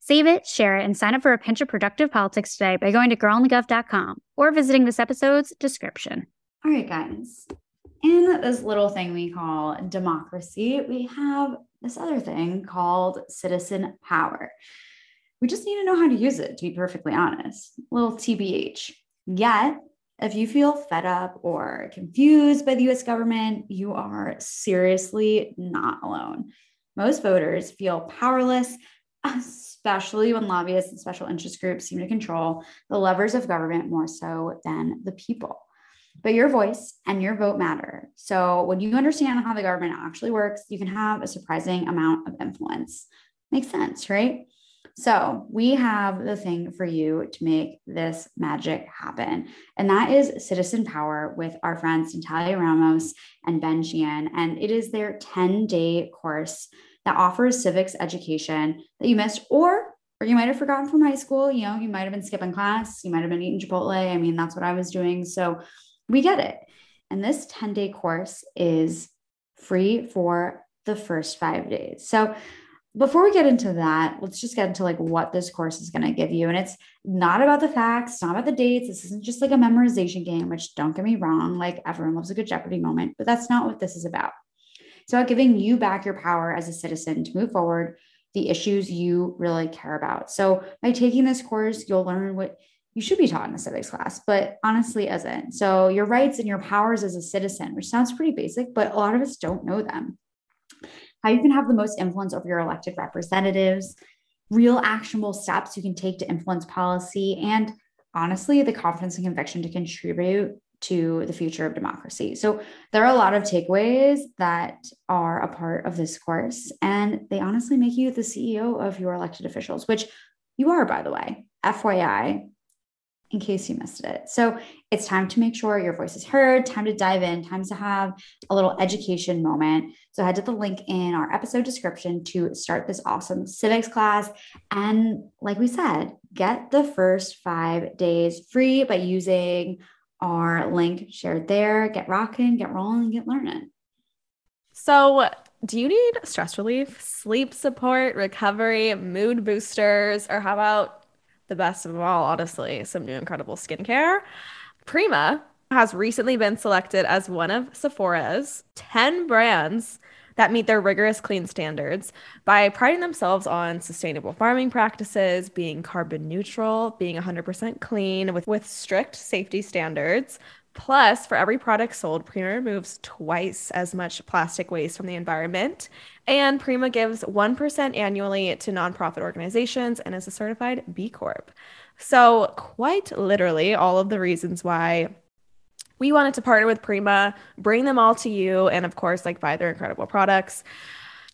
Save it, share it, and sign up for a pinch of productive politics today by going to girlonthegov.com or visiting this episode's description. All right, guys. In this little thing we call democracy, we have this other thing called citizen power. We just need to know how to use it, to be perfectly honest. A little TBH. Yet, if you feel fed up or confused by the US government, you are seriously not alone. Most voters feel powerless especially when lobbyists and special interest groups seem to control the levers of government more so than the people. But your voice and your vote matter. So when you understand how the government actually works, you can have a surprising amount of influence. Makes sense, right? So, we have the thing for you to make this magic happen, and that is Citizen Power with our friends Natalia Ramos and Ben Sheehan. And it is their 10 day course that offers civics education that you missed or or you might have forgotten from high school you know you might have been skipping class you might have been eating chipotle. I mean that's what i was doing. So we get it. And this 10 day course is free for the first five days. So before we get into that let's just get into like what this course is going to give you. And it's not about the facts not about the dates. This isn't just like a memorization game which don't get me wrong like everyone loves a good jeopardy moment but that's not what this is about it's about giving you back your power as a citizen to move forward the issues you really care about. So by taking this course, you'll learn what you should be taught in a civics class, but honestly isn't. So your rights and your powers as a citizen, which sounds pretty basic, but a lot of us don't know them. How you can have the most influence over your elected representatives, real actionable steps you can take to influence policy, and honestly, the confidence and conviction to contribute to the future of democracy. So there are a lot of takeaways that are a part of this course, and they honestly make you the CEO of your elected officials, which you are, by the way, FYI, in case you missed it. So it's time to make sure your voice is heard, time to dive in, time to have a little education moment. So head to the link in our episode description to start this awesome civics class. And like we said, get the first five days free by using our link shared there. Get rocking, get rolling, get learning. So, do you need stress relief, sleep support, recovery, mood boosters, or how about the best of all, honestly, some new incredible skincare? Prima has recently been selected as one of Sephora's 10 brands that meet their rigorous clean standards by priding themselves on sustainable farming practices, being carbon neutral, being 100% clean with, with strict safety standards. Plus, for every product sold, Prima removes twice as much plastic waste from the environment. And Prima gives 1% annually to nonprofit organizations and is a certified B Corp. So, quite literally, all of the reasons why we wanted to partner with Prima, bring them all to you, and of course, like buy their incredible products.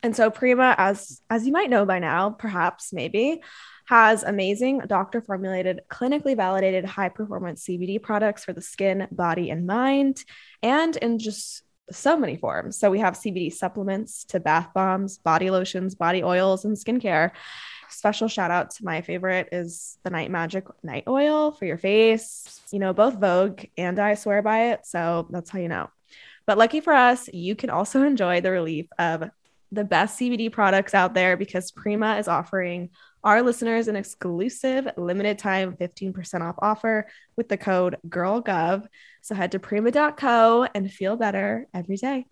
And so Prima, as as you might know by now, perhaps maybe, has amazing doctor formulated, clinically validated high performance CBD products for the skin, body, and mind, and in just so many forms. So we have CBD supplements to bath bombs, body lotions, body oils, and skincare special shout out to my favorite is the Night Magic Night Oil for your face. You know, both Vogue and I swear by it. So that's how you know. But lucky for us, you can also enjoy the relief of the best CBD products out there because Prima is offering our listeners an exclusive limited time 15% off offer with the code GIRLGOV. So head to prima.co and feel better every day.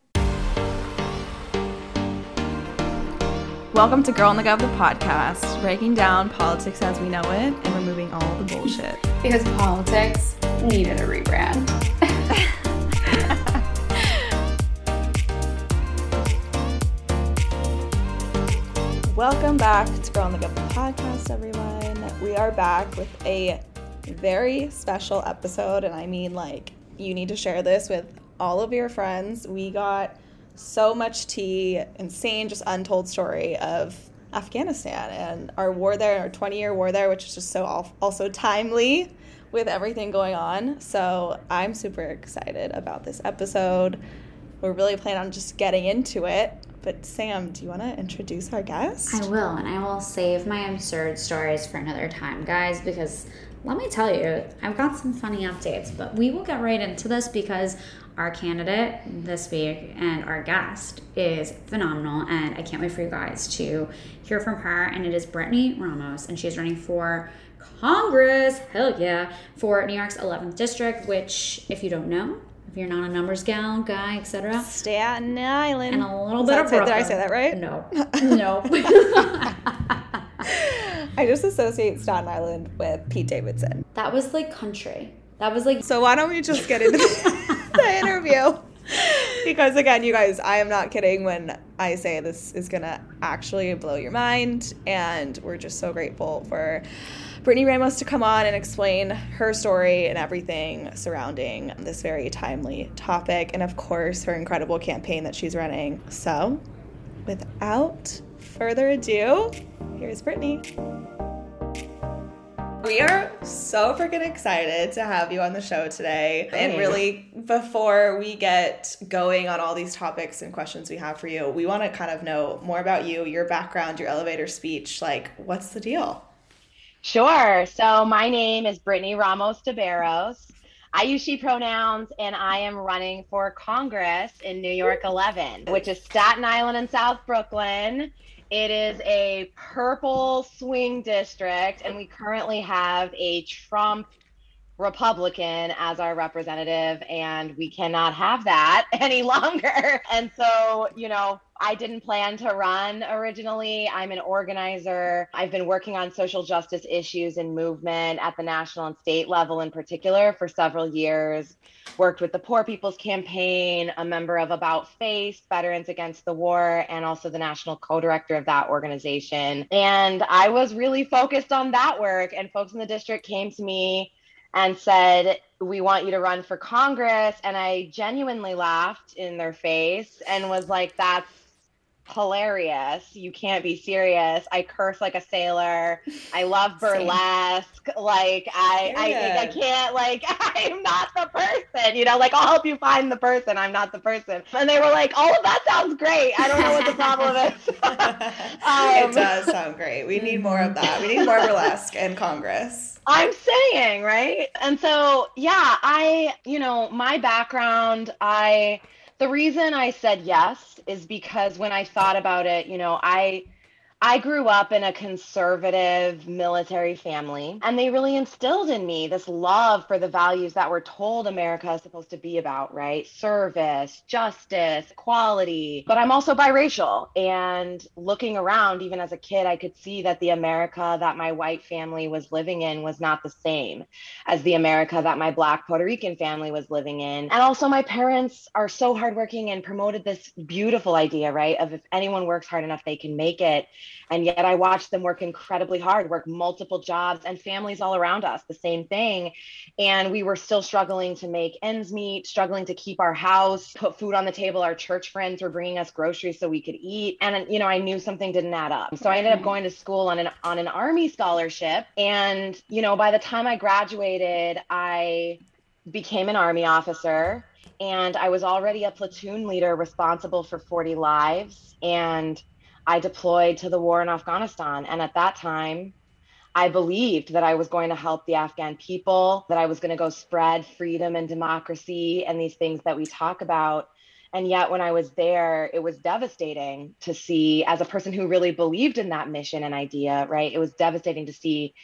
Welcome to Girl on the Gov, the podcast, breaking down politics as we know it and removing all the bullshit. Because politics needed a rebrand. Welcome back to Girl on the Gov, the podcast, everyone. We are back with a very special episode, and I mean, like, you need to share this with all of your friends. We got so much tea, insane, just untold story of Afghanistan and our war there, our 20 year war there, which is just so also timely with everything going on. So I'm super excited about this episode. We're really planning on just getting into it. But Sam, do you want to introduce our guest? I will, and I will save my absurd stories for another time, guys, because let me tell you, I've got some funny updates, but we will get right into this because our candidate this week and our guest is phenomenal, and I can't wait for you guys to hear from her. And it is Brittany Ramos, and she's running for Congress, hell yeah, for New York's 11th district, which, if you don't know, if you're not a numbers gal, guy, etc. Staten Island. And a little bit of Brooklyn. Did I say that right? No. no. I just associate Staten Island with Pete Davidson. That was like country. That was like. So why don't we just get into the interview? because again, you guys, I am not kidding when I say this is gonna actually blow your mind, and we're just so grateful for Brittany Ramos to come on and explain her story and everything surrounding this very timely topic, and of course, her incredible campaign that she's running. So, without further ado, here's Brittany. We are so freaking excited to have you on the show today. And really, before we get going on all these topics and questions we have for you, we want to kind of know more about you, your background, your elevator speech. Like, what's the deal? Sure. So my name is Brittany Ramos de Barros. I use she pronouns and I am running for Congress in New York 11, which is Staten Island and South Brooklyn. It is a purple swing district, and we currently have a Trump Republican as our representative, and we cannot have that any longer. And so, you know, I didn't plan to run originally. I'm an organizer. I've been working on social justice issues and movement at the national and state level in particular for several years. Worked with the Poor People's Campaign, a member of About Face, Veterans Against the War, and also the national co director of that organization. And I was really focused on that work, and folks in the district came to me and said, We want you to run for Congress. And I genuinely laughed in their face and was like, That's hilarious. You can't be serious. I curse like a sailor. I love burlesque. Same. Like I, I, I can't like I'm not the person. You know, like I'll help you find the person. I'm not the person. And they were like, all of that sounds great. I don't know what the problem is. um, it does sound great. We need more of that. We need more burlesque in Congress. I'm saying, right? And so, yeah, I, you know, my background, I the reason I said yes is because when I thought about it, you know, I I grew up in a conservative military family, and they really instilled in me this love for the values that we're told America is supposed to be about, right? Service, justice, equality. But I'm also biracial. And looking around, even as a kid, I could see that the America that my white family was living in was not the same as the America that my Black Puerto Rican family was living in. And also, my parents are so hardworking and promoted this beautiful idea, right? Of if anyone works hard enough, they can make it. And yet I watched them work incredibly hard, work multiple jobs and families all around us, the same thing. And we were still struggling to make ends meet, struggling to keep our house, put food on the table. Our church friends were bringing us groceries so we could eat. And, you know, I knew something didn't add up. So I ended up going to school on an, on an army scholarship. And, you know, by the time I graduated, I became an army officer and I was already a platoon leader responsible for 40 lives. And I deployed to the war in Afghanistan. And at that time, I believed that I was going to help the Afghan people, that I was going to go spread freedom and democracy and these things that we talk about. And yet, when I was there, it was devastating to see, as a person who really believed in that mission and idea, right? It was devastating to see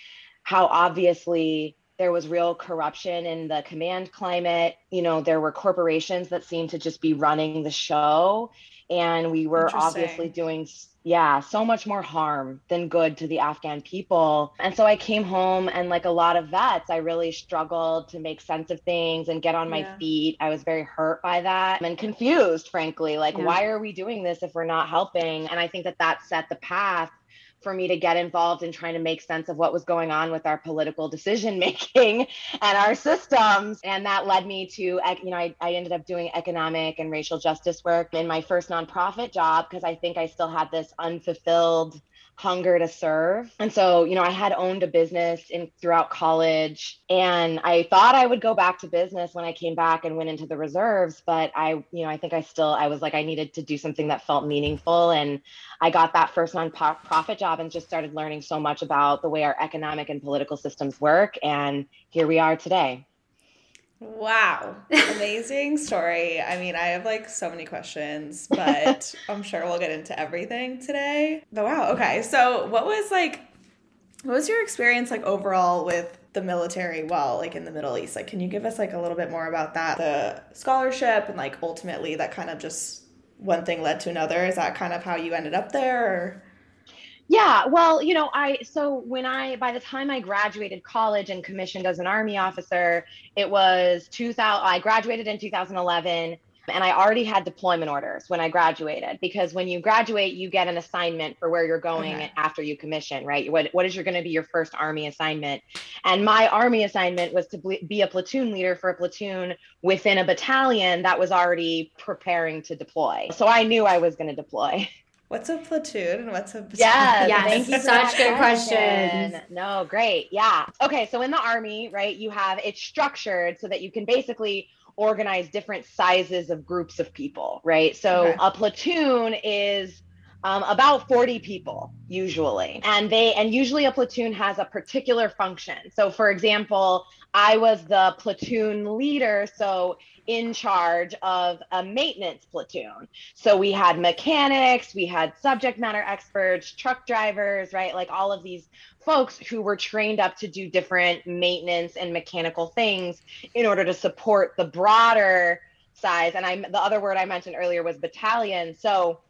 how obviously there was real corruption in the command climate. You know, there were corporations that seemed to just be running the show and we were obviously doing yeah so much more harm than good to the afghan people and so i came home and like a lot of vets i really struggled to make sense of things and get on my yeah. feet i was very hurt by that and confused frankly like yeah. why are we doing this if we're not helping and i think that that set the path for me to get involved in trying to make sense of what was going on with our political decision making and our systems. And that led me to, you know, I, I ended up doing economic and racial justice work in my first nonprofit job because I think I still had this unfulfilled hunger to serve. And so, you know, I had owned a business in throughout college and I thought I would go back to business when I came back and went into the reserves, but I, you know, I think I still I was like I needed to do something that felt meaningful and I got that first nonprofit job and just started learning so much about the way our economic and political systems work and here we are today. Wow. Amazing story. I mean, I have like so many questions, but I'm sure we'll get into everything today. But wow, okay. So, what was like what was your experience like overall with the military while like in the Middle East? Like can you give us like a little bit more about that? The scholarship and like ultimately that kind of just one thing led to another. Is that kind of how you ended up there or yeah, well, you know, I so when I by the time I graduated college and commissioned as an army officer, it was 2000 I graduated in 2011 and I already had deployment orders when I graduated because when you graduate, you get an assignment for where you're going okay. after you commission, right? What what is your going to be your first army assignment? And my army assignment was to be a platoon leader for a platoon within a battalion that was already preparing to deploy. So I knew I was going to deploy. What's a platoon and what's a battalion? Yeah, yes, thank you. Such good question. question. No, great. Yeah. Okay, so in the army, right, you have it's structured so that you can basically organize different sizes of groups of people, right? So okay. a platoon is um, about 40 people usually and they and usually a platoon has a particular function so for example i was the platoon leader so in charge of a maintenance platoon. So we had mechanics, we had subject matter experts, truck drivers, right? Like all of these folks who were trained up to do different maintenance and mechanical things in order to support the broader size. And I the other word I mentioned earlier was battalion. So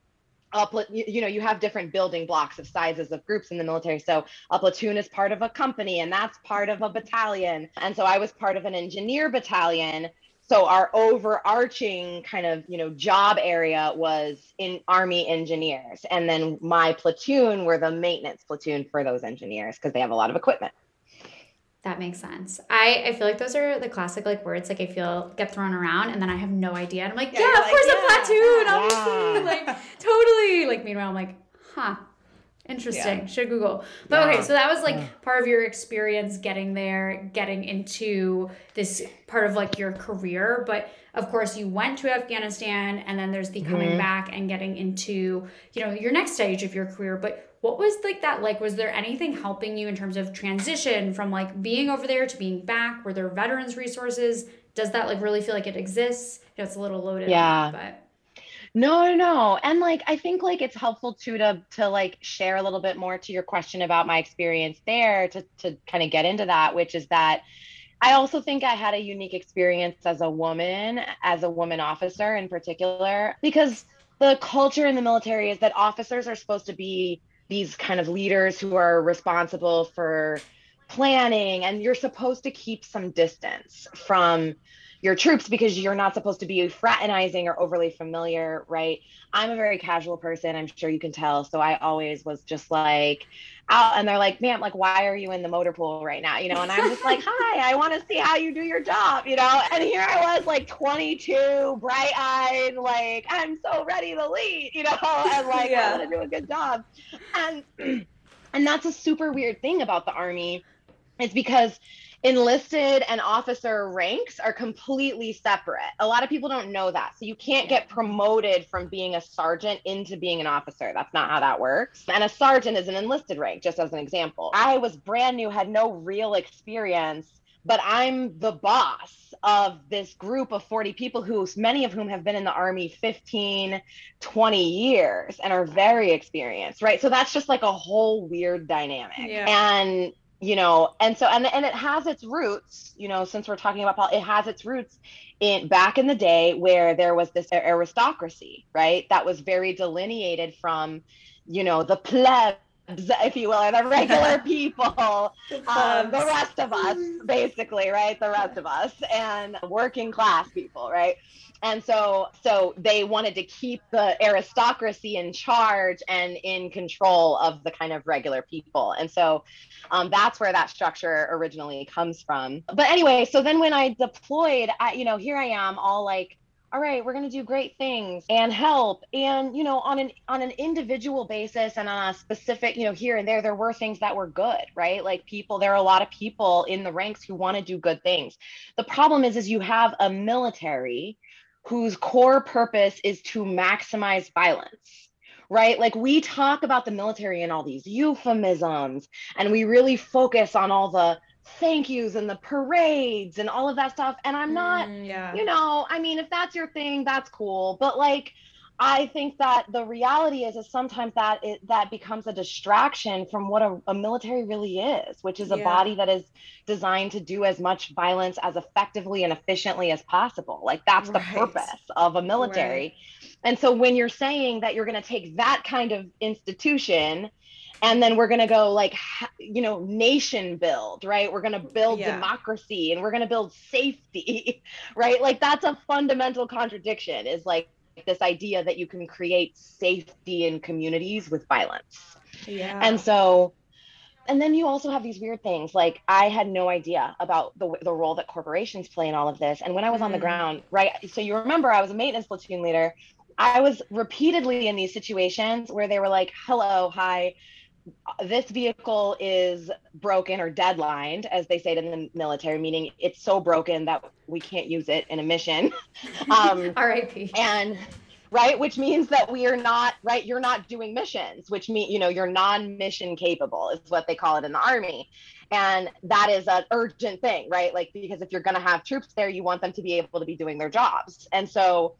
a you know you have different building blocks of sizes of groups in the military. So a platoon is part of a company and that's part of a battalion. And so i was part of an engineer battalion. So our overarching kind of you know job area was in army engineers. And then my platoon were the maintenance platoon for those engineers because they have a lot of equipment that makes sense. I, I feel like those are the classic like words like I feel get thrown around and then I have no idea. And I'm like, yeah, yeah of like, course yeah, a platoon, obviously. Like totally. Like meanwhile I'm like, huh, Interesting. Yeah. Should Google. But yeah. okay, so that was like yeah. part of your experience getting there, getting into this part of like your career. But of course, you went to Afghanistan and then there's the coming mm-hmm. back and getting into, you know, your next stage of your career. But what was like that like? Was there anything helping you in terms of transition from like being over there to being back? Were there veterans resources? Does that like really feel like it exists? You know, it's a little loaded. Yeah. But no, no. And like I think like it's helpful too to to like share a little bit more to your question about my experience there to to kind of get into that, which is that I also think I had a unique experience as a woman, as a woman officer in particular, because the culture in the military is that officers are supposed to be these kind of leaders who are responsible for planning and you're supposed to keep some distance from your troops because you're not supposed to be fraternizing or overly familiar, right? I'm a very casual person. I'm sure you can tell. So I always was just like out and they're like, ma'am, like, why are you in the motor pool right now? You know, and I'm just like, hi, I want to see how you do your job, you know? And here I was like 22, bright eyed, like, I'm so ready to lead, you know, and like, yeah. I want to do a good job. And, and that's a super weird thing about the army. is because enlisted and officer ranks are completely separate. A lot of people don't know that. So you can't get promoted from being a sergeant into being an officer. That's not how that works. And a sergeant is an enlisted rank, just as an example. I was brand new, had no real experience, but I'm the boss of this group of 40 people who many of whom have been in the army 15 20 years and are very experienced right so that's just like a whole weird dynamic yeah. and you know and so and and it has its roots you know since we're talking about it has its roots in back in the day where there was this aristocracy right that was very delineated from you know the plebs if you will, or the regular people, um, the rest of us, basically, right? The rest of us, and working class people, right? And so so they wanted to keep the aristocracy in charge and in control of the kind of regular people. And so um, that's where that structure originally comes from. But anyway so then when i deployed I, you know here i am all like all right we're going to do great things and help. And you know on an on an individual basis and on a specific you know here and there there were things that were good right? Like people there are a lot of people in the ranks who want to do good things. The problem is is you have a military whose core purpose is to maximize violence right like we talk about the military and all these euphemisms and we really focus on all the thank yous and the parades and all of that stuff. And I'm not, Mm, yeah. you know, I mean, if that's your thing, that's cool. But like, I think that the reality is, is sometimes that it, that becomes a distraction from what a, a military really is, which is a Yeah. body that is designed to do as much violence as effectively and efficiently as possible. Like that's the purpose of a military. And so when you're saying that you're going to take that kind of institution and then we're going to go like you know nation build right we're going to build Yeah. democracy and we're going to build safety right like that's a fundamental contradiction is like this idea that you can create safety in communities with violence Yeah. and so and then you also have these weird things like i had no idea about the, the role that corporations play in all of this and when i was on the Mm. ground right so you remember i was a maintenance platoon leader i was repeatedly in these situations where they were like hello hi this vehicle is broken or deadlined as they say it in the military meaning it's so broken that we can't use it in a mission. Um, R.I.P. and right which means that we are not right you're not doing missions which mean you know you're non-mission capable is what they call it in the army. And that is an urgent thing right? Like because if you're going to have troops there you want them to be able to be doing their jobs. And so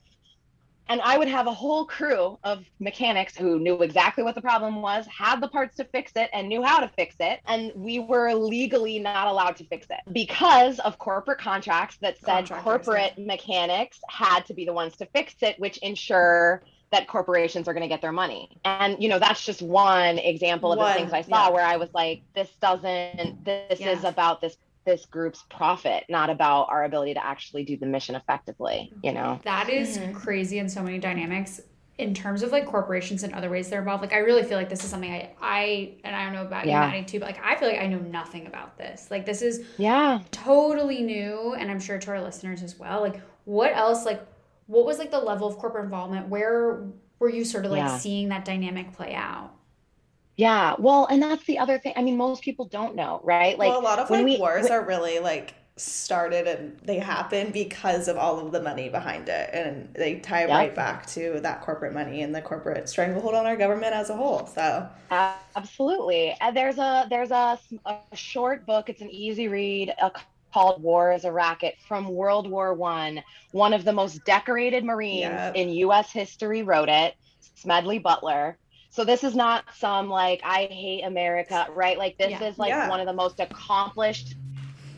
and I would have a whole crew of mechanics who knew exactly what the problem was, had the parts to fix it, and knew how to fix it. And we were legally not allowed to fix it because of corporate contracts that said corporate mechanics had to be the ones to fix it, which ensure that corporations are going to get their money. And, you know, that's just one example of One, the things I saw yeah. where I was like, this doesn't, this Yeah. is about this this group's profit, not about our ability to actually do the mission effectively, you know? That is Mhm. crazy in so many dynamics. In terms of like corporations and other ways they're involved, like I really feel like this is something I, I and I don't know about Yeah. you, Maddie, too, but like I feel like I know nothing about this. Like this is Yeah. totally new, and I'm sure to our listeners as well. Like, what else? Like, what was like the level of corporate involvement? Where were you sort of like Yeah. seeing that dynamic play out? Yeah, well, and that's the other thing. I mean, most people don't know, right? Like well, a lot of like we- wars when- are really like started and they happen because of all of the money behind it, and they tie Yep. right back to that corporate money and the corporate stranglehold on our government as a whole. So absolutely. And there's a there's a, a short book. It's an easy read uh, called "War is a Racket" from World War One. One of the most decorated Marines Yep. in U.S. history wrote it. Smedley Butler. So this is not some like I hate America, right? Like this Yeah. is like Yeah. one of the most accomplished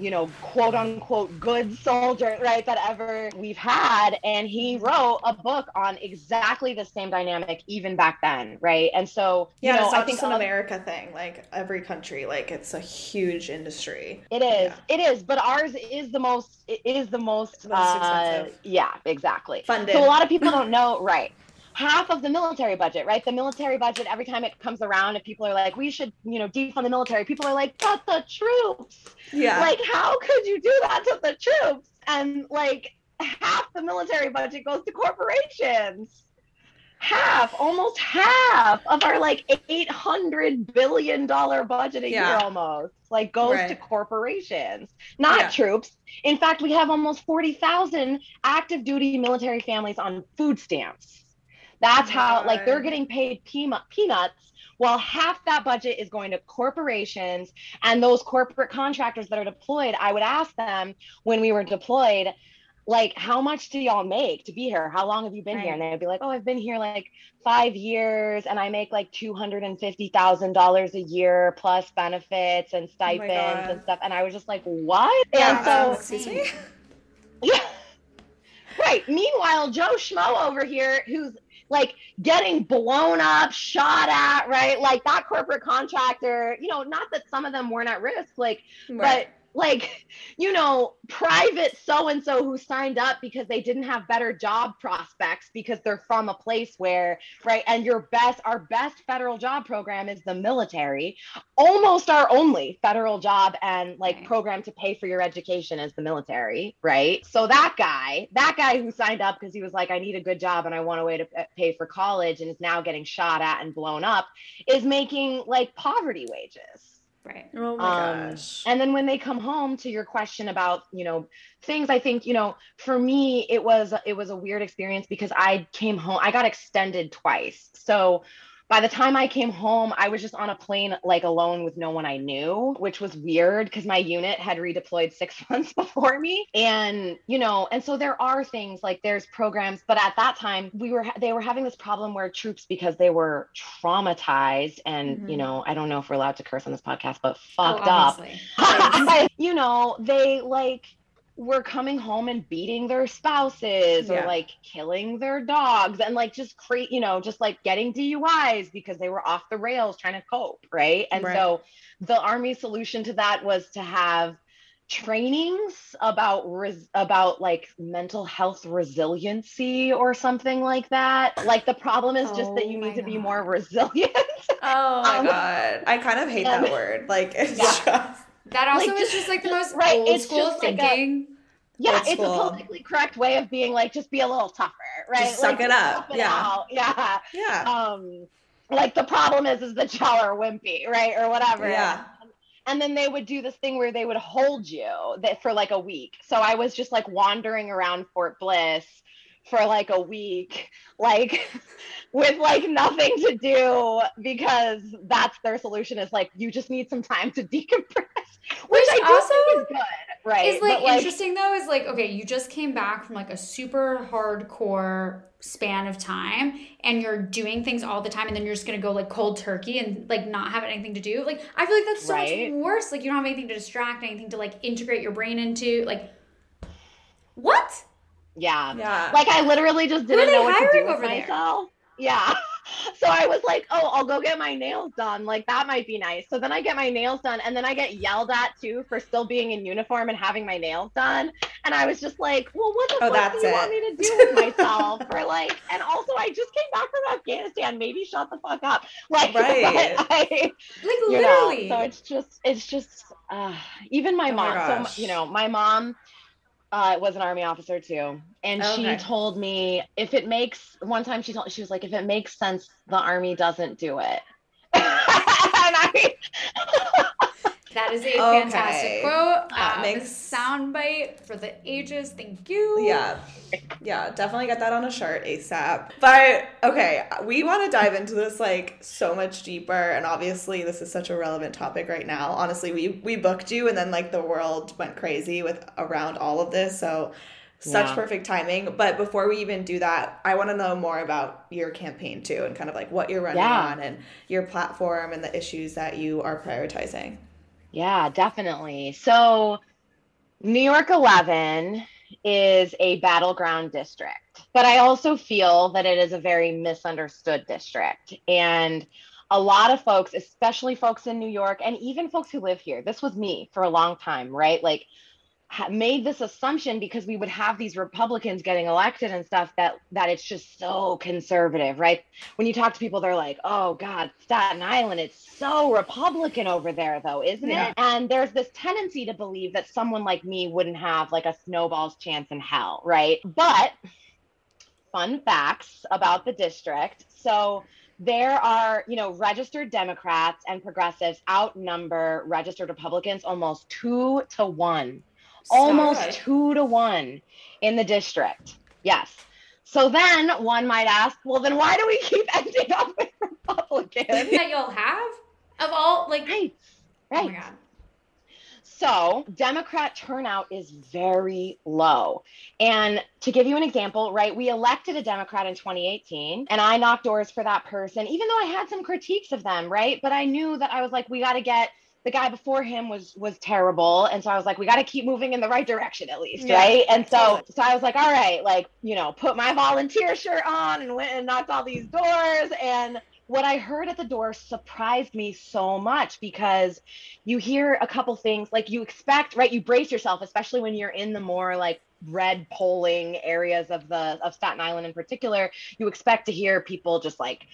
you know, quote unquote good soldier, right, that ever we've had. And he wrote a book on exactly the same dynamic even back then, right? And so, yeah, you know, it's not I think just an of- America thing. Like every country, like it's a huge industry. It is. Yeah. It is. But ours is the most. It is the most. The most uh, expensive. yeah, exactly. Funded. So a lot of people don't know. Right. Half of the military budget, right? The military budget. Every time it comes around, if people are like, "We should, you know, defund the military," people are like, "But the troops." Yeah. Like, how could you do that to the troops? And like, half the military budget goes to corporations. Half, almost half of our like eight hundred billion dollar budget a Yeah. year, almost like goes to corporations, not Yeah. troops. In fact, we have almost forty thousand active duty military families on food stamps. That's how like they're getting paid peanuts while half that budget is going to corporations and those corporate contractors that are deployed. I would ask them when we were deployed like how much do y'all make to be here? How long have you been here? And they'd be like oh i've been here like five years and i make like $250000 a year plus benefits and stipends God. and stuff. And i was just like what? Yeah, and so yeah. Right. Meanwhile, Joe Schmo over here, who's like getting blown up, shot at, right? Like that corporate contractor, you know, not that some of them weren't at risk, like, Right. Like you know private so and so who signed up because they didn't have better job prospects because they're from a place where right and your best our best federal job program is the military. Almost our only federal job and like program to pay for your education is the military right? So that guy that guy who signed up because he was like i need a good job and i want a way to uh, pay for college and is now getting shot at and blown up is making like poverty wages Right. Oh my Um, gosh. and then when they come home to your question about you know things i think you know for me it was it was a weird experience because i came home i got extended twice so by the time i came home i was just on a plane like alone with no one i knew which was weird because my unit had redeployed six months before me. And you know and so there are things like there's programs but at that time we were they were having this problem where troops because they were traumatized and you Mhm. know i don't know if we're allowed to curse on this podcast but Oh, fucked up. you know, they like were coming home and beating their spouses Yeah. or like killing their dogs and like just create, you know, just like getting DUIs because they were off the rails trying to cope, right? And Right. so the army solution to that was to have trainings about res- about like mental health resiliency or something like that. Like the problem is just that Oh you need to be more resilient. oh my um, god. I kind of hate and- that word. Like it's Yeah. just That also Like, is just like the most right, old school just like a- thinking. Yeah, Old it's a school. politically correct way of being like, just be a little tougher, right? Just suck it up, tough yeah. out, Yeah. yeah. Um, like the problem is, is that y'all are wimpy, right, or whatever. Yeah. And then they would do this thing where they would hold you that for like a week. So I was just like wandering around Fort Bliss for like a week, like with like nothing to do because that's their solution is like you just need some time to decompress, which, Which I also think is good, right? Is like, But, interesting though, is like, okay, you just came back from like a super hardcore span of time and you're doing things all the time and then you're just gonna go like cold turkey and like not have anything to do. Like I feel like that's so Right. much worse. Like you don't have anything to distract, anything to like integrate your brain into. Like what? yeah. Yeah. Like I literally just didn't know what to do with over there? myself. Yeah. So I was like, oh, I'll go get my nails done. Like that might be nice. So then I get my nails done and then I get yelled at too for still being in uniform and having my nails done. And I was just like, well, what the Oh, fuck do you want me to do with myself? or like, and also I just came back from Afghanistan. Maybe shut the fuck up. Like, Right. I, Like literally. know, so it's just, it's just, uh, even my Oh mom. gosh. so, you know, my mom uh, was an army officer too. And she told me if it makes, one time she told, she was like, if it makes sense, the army doesn't do it. and I, that is a Okay. fantastic quote. That Um, makes- soundbite for the ages. Thank you. Yeah. Yeah, definitely get that on a shirt ASAP. But okay, we want to dive into this like so much deeper and obviously this is such a relevant topic right now. Honestly, we we booked you and then like the world went crazy with around all of this. So such Yeah. perfect timing. But before we even do that, I want to know more about your campaign too and kind of like what you're running Yeah. on and your platform and the issues that you are prioritizing. Yeah, definitely. So New York 11 is a battleground district, but I also feel that it is a very misunderstood district. And a lot of folks, especially folks in New York and even folks who live here, this was me for a long time, right? Like, made this assumption because we would have these Republicans getting elected and stuff that that it's just so conservative, right? When you talk to people, they're like, "Oh God, Staten Island, it's so Republican over there, though, isn't Yeah. it?" And there's this tendency to believe that someone like me wouldn't have like a snowball's chance in hell, right? But fun facts about the district. So there are, you know, registered Democrats and progressives outnumber registered Republicans almost two to one almost Okay. two to one in the district. Yes. So then one might ask, well, then why do we keep ending up with Republicans? that you'll have of all like right. oh Right. my god. So, Democrat turnout is very low. And to give you an example, right, we elected a Democrat in 2018, and I knocked doors for that person, even though I had some critiques of them, right? But I knew that I was like, we got to get the guy before him was was terrible and so i was like we got to keep moving in the right direction at least Yeah, right and so so i was like all right like you know put my volunteer shirt on and went and knocked all these doors and what I heard at the door surprised me so much because you hear a couple things like you expect, right? You brace yourself, especially when you're in the more like red polling areas of the of Staten Island in particular. You expect to hear people just like,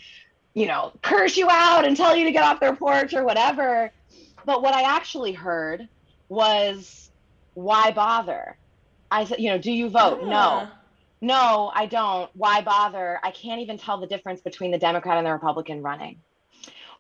you know, curse you out and tell you to get off their porch or whatever. But what I actually heard was, why bother? I said, you know, do you vote? No. Ah. No, I don't. Why bother? I can't even tell the difference between the Democrat and the Republican running.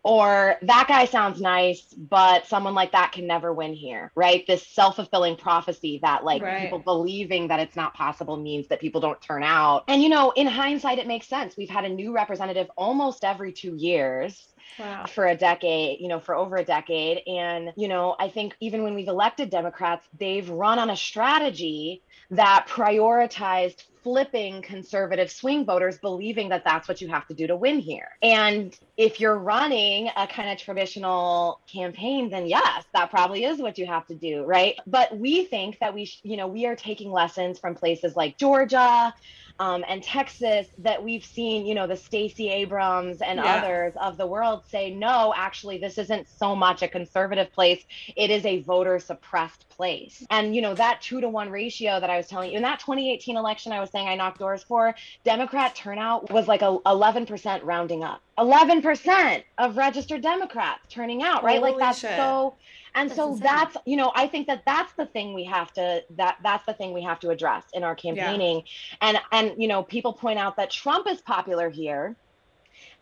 Or that guy sounds nice, but someone like that can never win here, right? This self fulfilling prophecy that, like, Right. people believing that it's not possible means that people don't turn out. And, you know, in hindsight, it makes sense. We've had a new representative almost every two years Wow. for a decade, you know, for over a decade. And, you know, I think even when we've elected Democrats, they've run on a strategy that prioritized flipping conservative swing voters, believing that that's what you have to do to win here. And if you're running a kind of traditional campaign, then yes, that probably is what you have to do, right? But we think that we, sh- you know, we are taking lessons from places like Georgia um, and Texas that we've seen, you know, the Stacey Abrams and Yeah. others of the world say, no, actually, this isn't so much a conservative place. It is a voter suppressed place. And, you know, that two to one ratio that I was telling you in that 2018 election, I was saying I knocked doors for, Democrat turnout was like a 11% rounding up. 11% of registered Democrats turning out, right? like Holy that's shit. so and That's so insane. that's you know i think that that's the thing we have to that that's the thing we have to address in our campaigning and and you know people point out that trump is popular here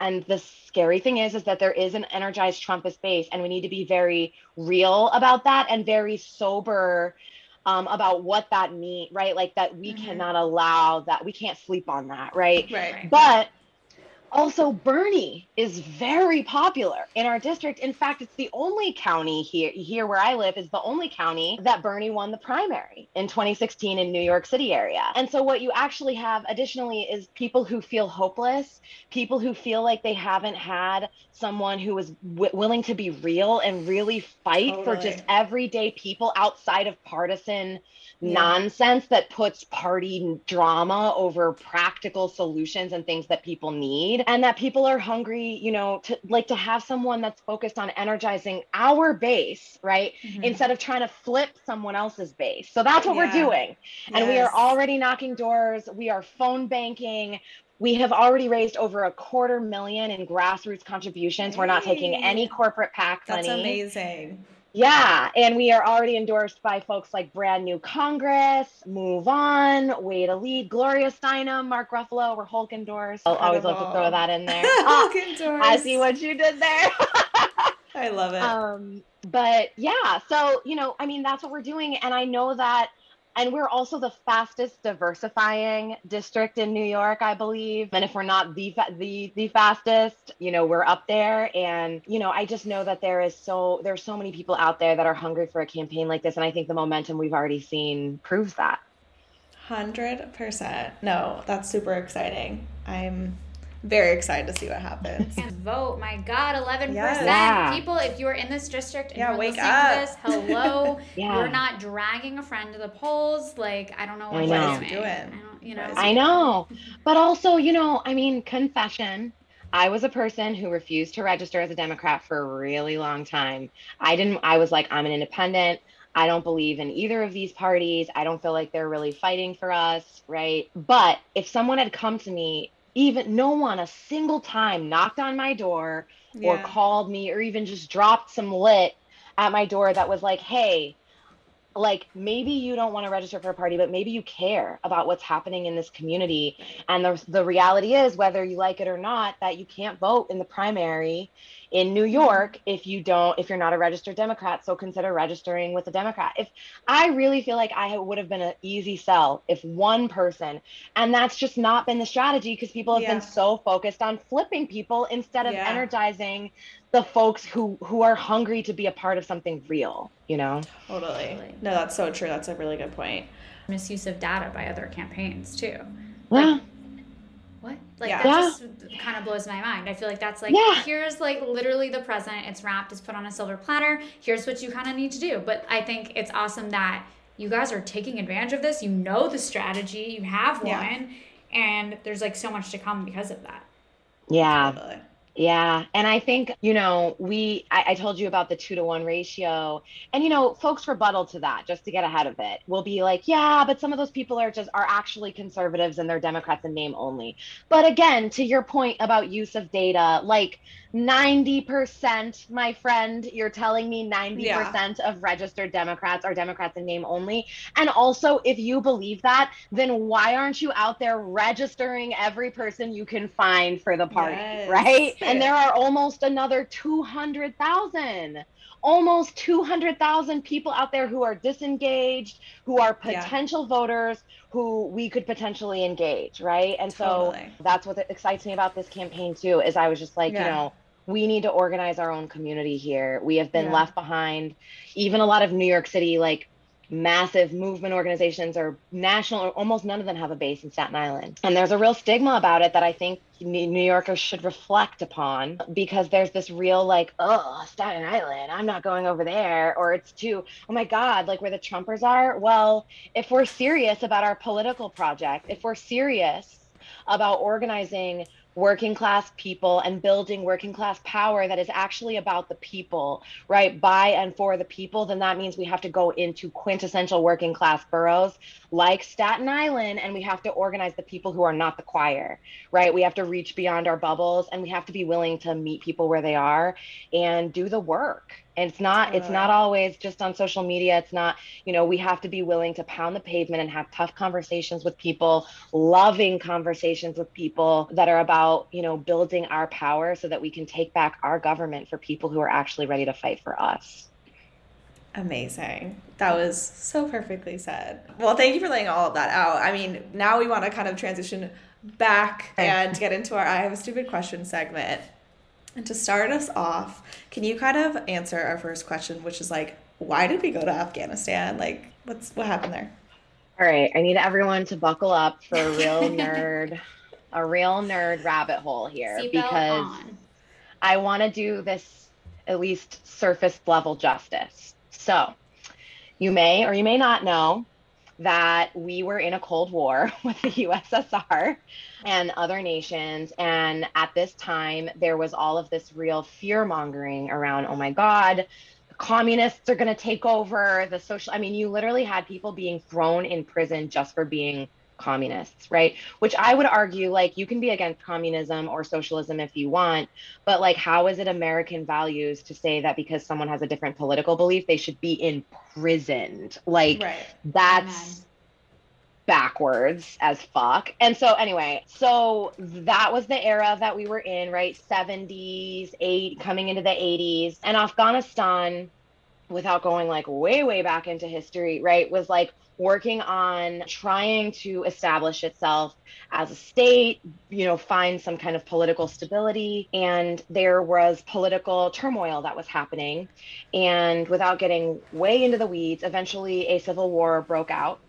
and the scary thing is is that there is an energized trumpist base and we need to be very real about that and very sober um, about what that means right like that we Mhm. cannot allow that we can't sleep on that right Right. but also, Bernie is very popular in our district. In fact, it's the only county here, here where I live, is the only county that Bernie won the primary in 2016 in New York City area. And so, what you actually have additionally is people who feel hopeless, people who feel like they haven't had someone who is w- willing to be real and really fight for just everyday people outside of partisan Yeah. nonsense that puts party drama over practical solutions and things that people need and that people are hungry you know to like to have someone that's focused on energizing our base right Mhm. instead of trying to flip someone else's base so that's what we're Yeah. doing and we are already knocking doors we are phone banking we have already raised over a quarter million in grassroots contributions we're not taking any corporate pac That's money amazing. Yeah, and we are already endorsed by folks like Brand New Congress, Move On, Way to Lead, Gloria Steinem, Mark Ruffalo. We're Hulk endorsed. I'll always love to throw that in there. Doors. I see what you did there. I love it. um, but yeah, so you know, I mean, that's what we're doing, and I know that. And we're also the fastest diversifying district in New York, I believe. And if we're not the fa- the the fastest, you know, we're up there. And you know, I just know that there is so there's so many people out there that are hungry for a campaign like this, and I think the momentum we've already seen proves that. Hundred percent. No, that's super exciting. I'm very excited to see what happens. And vote, my God, 11%. Yes. Yeah. People, if you're in this district and Yeah, you're wake listening up. to this, hello. Yeah. You're not dragging a friend to the polls. Like, I don't know what I you're know. doing. Doing. I don't, you know. I know. But also, you know, I mean, confession. I was a person who refused to register as a Democrat for a really long time. I didn't, I was like, I'm an independent. I don't believe in either of these parties. I don't feel like they're really fighting for us. Right. But if someone had come to me, even no one a single time knocked on my door or called me or even just dropped some lit at my door that was like, hey, like maybe you don't want to register for a party, but maybe you care about what's happening in this community. And the, the reality is, whether you like it or not, that you can't vote in the primary in New York if you don't, if you're not a registered Democrat. So consider registering with a Democrat. If I really feel like I would have been an easy sell if one person, and that's just not been the strategy because people have Yeah. been so focused on flipping people instead of Yeah. energizing the folks who who are hungry to be a part of something real, you know? Totally. Totally. No, that's so true. That's a really good point. Misuse of data by other campaigns, too. Yeah. What? Like Yeah. that Yeah. just kind of blows my mind. I feel like that's like Yeah. here's like literally the present. It's wrapped, it's put on a silver platter. Here's what you kind of need to do. But I think it's awesome that you guys are taking advantage of this. You know the strategy, you have one, Yeah. and there's like so much to come because of that. Yeah. Totally. Yeah. And I think, you know, we, I, I, told you about the two to one ratio. And, you know, folks rebuttal to that just to get ahead of it. We'll be like, yeah, but some of those people are just, are actually conservatives and they're Democrats in name only. But again, to your point about use of data, like 90%, my friend, you're telling me 90% yeah. of registered Democrats are Democrats in name only. And also, if you believe that, then why aren't you out there registering every person you can find for the party, yes. right? And there are almost another 200,000 almost 200,000 people out there who are disengaged, who are potential yeah. voters who we could potentially engage, right? And so that's what excites me about this campaign too is I was just like, yeah. you know, we need to organize our own community here. We have been yeah. left behind. Even a lot of New York City like massive movement organizations or national, or almost none of them have a base in Staten Island. And there's a real stigma about it that I think New Yorkers should reflect upon because there's this real, like, oh, Staten Island, I'm not going over there. Or it's too, oh my God, like where the Trumpers are. Well, if we're serious about our political project, if we're serious about organizing working class people and building working class power that is actually about the people, right? By and for the people, then that means we have to go into quintessential working class boroughs like Staten Island and we have to organize the people who are not the choir, right? We have to reach beyond our bubbles and we have to be willing to meet people where they are and do the work and it's not it's not always just on social media it's not you know we have to be willing to pound the pavement and have tough conversations with people loving conversations with people that are about you know building our power so that we can take back our government for people who are actually ready to fight for us Amazing. That was so perfectly said. Well, thank you for laying all of that out. I mean, now we want to kind of transition back and get into our I have a stupid question segment. And to start us off, can you kind of answer our first question, which is like, why did we go to Afghanistan? Like, what's what happened there? All right, I need everyone to buckle up for a real nerd, a real nerd rabbit hole here because on. I want to do this at least surface level justice. So, you may or you may not know that we were in a Cold War with the USSR and other nations. And at this time, there was all of this real fear mongering around, oh my God, communists are going to take over the social. I mean, you literally had people being thrown in prison just for being communists, right? Which I would argue, like, you can be against communism or socialism if you want, but like, how is it American values to say that because someone has a different political belief, they should be imprisoned? Like, right. that's. Backwards as fuck. And so anyway, so that was the era that we were in, right? 70s, 8 coming into the 80s. And Afghanistan without going like way way back into history, right? Was like working on trying to establish itself as a state, you know, find some kind of political stability. And there was political turmoil that was happening. And without getting way into the weeds, eventually a civil war broke out.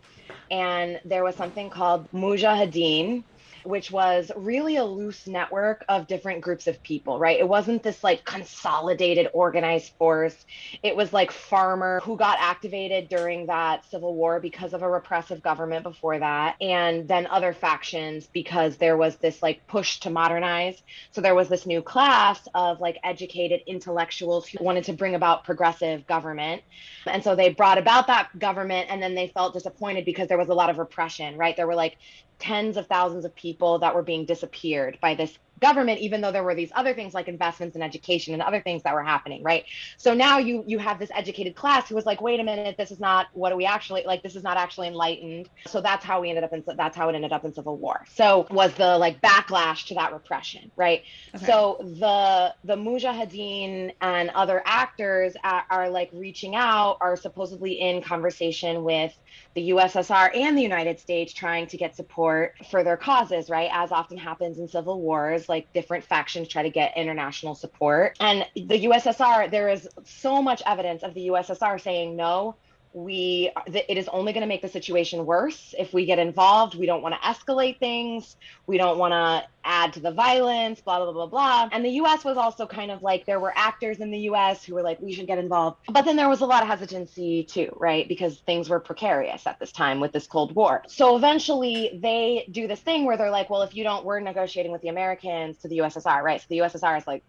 And there was something called Mujahideen, which was really a loose network of different groups of people, right? It wasn't this like consolidated, organized force. It was like farmer who got activated during that civil war because of a repressive government before that, and then other factions because there was this like push to modernize. So there was this new class of like educated intellectuals who wanted to bring about progressive government. And so they brought about that government and then they felt disappointed because there was a lot of repression, right? There were like tens of thousands of people that were being disappeared by this government even though there were these other things like investments in education and other things that were happening right so now you you have this educated class who was like wait a minute this is not what do we actually like this is not actually enlightened so that's how we ended up in that's how it ended up in civil war so was the like backlash to that repression right okay. so the the mujahideen and other actors are, are like reaching out are supposedly in conversation with the USSR and the United States trying to get support for their causes, right? As often happens in civil wars, like different factions try to get international support. And the USSR, there is so much evidence of the USSR saying, no, we it is only going to make the situation worse if we get involved we don't want to escalate things we don't want to add to the violence, blah, blah, blah, blah. And the US was also kind of like there were actors in the US who were like, we should get involved. But then there was a lot of hesitancy too, right? Because things were precarious at this time with this Cold War. So eventually they do this thing where they're like, well, if you don't, we're negotiating with the Americans to the USSR, right? So the USSR is like,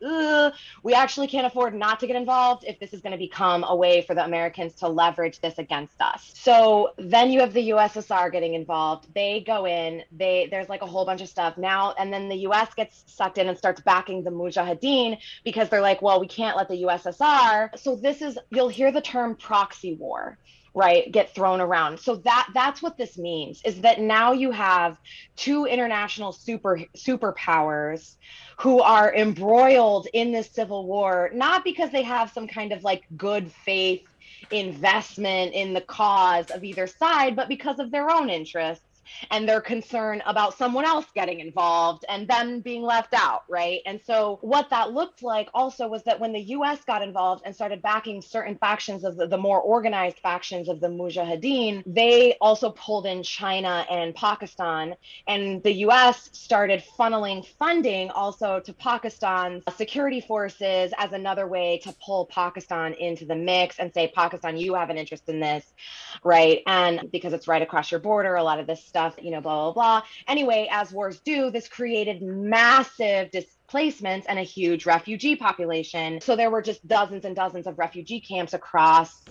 we actually can't afford not to get involved if this is going to become a way for the Americans to leverage this against us. So then you have the USSR getting involved. They go in, they there's like a whole bunch of stuff now, and then the US gets sucked in and starts backing the Mujahideen because they're like, well, we can't let the USSR. So this is you'll hear the term proxy war right get thrown around so that that's what this means is that now you have two international super superpowers who are embroiled in this civil war not because they have some kind of like good faith investment in the cause of either side but because of their own interests and their concern about someone else getting involved and them being left out, right? And so what that looked like also was that when the US got involved and started backing certain factions of the, the more organized factions of the Mujahideen, they also pulled in China and Pakistan. And the US started funneling funding also to Pakistan's security forces as another way to pull Pakistan into the mix and say, Pakistan, you have an interest in this, right? And because it's right across your border, a lot of this stuff, you know, blah, blah, blah. Anyway, as wars do, this created massive displacements and a huge refugee population. So there were just dozens and dozens of refugee camps across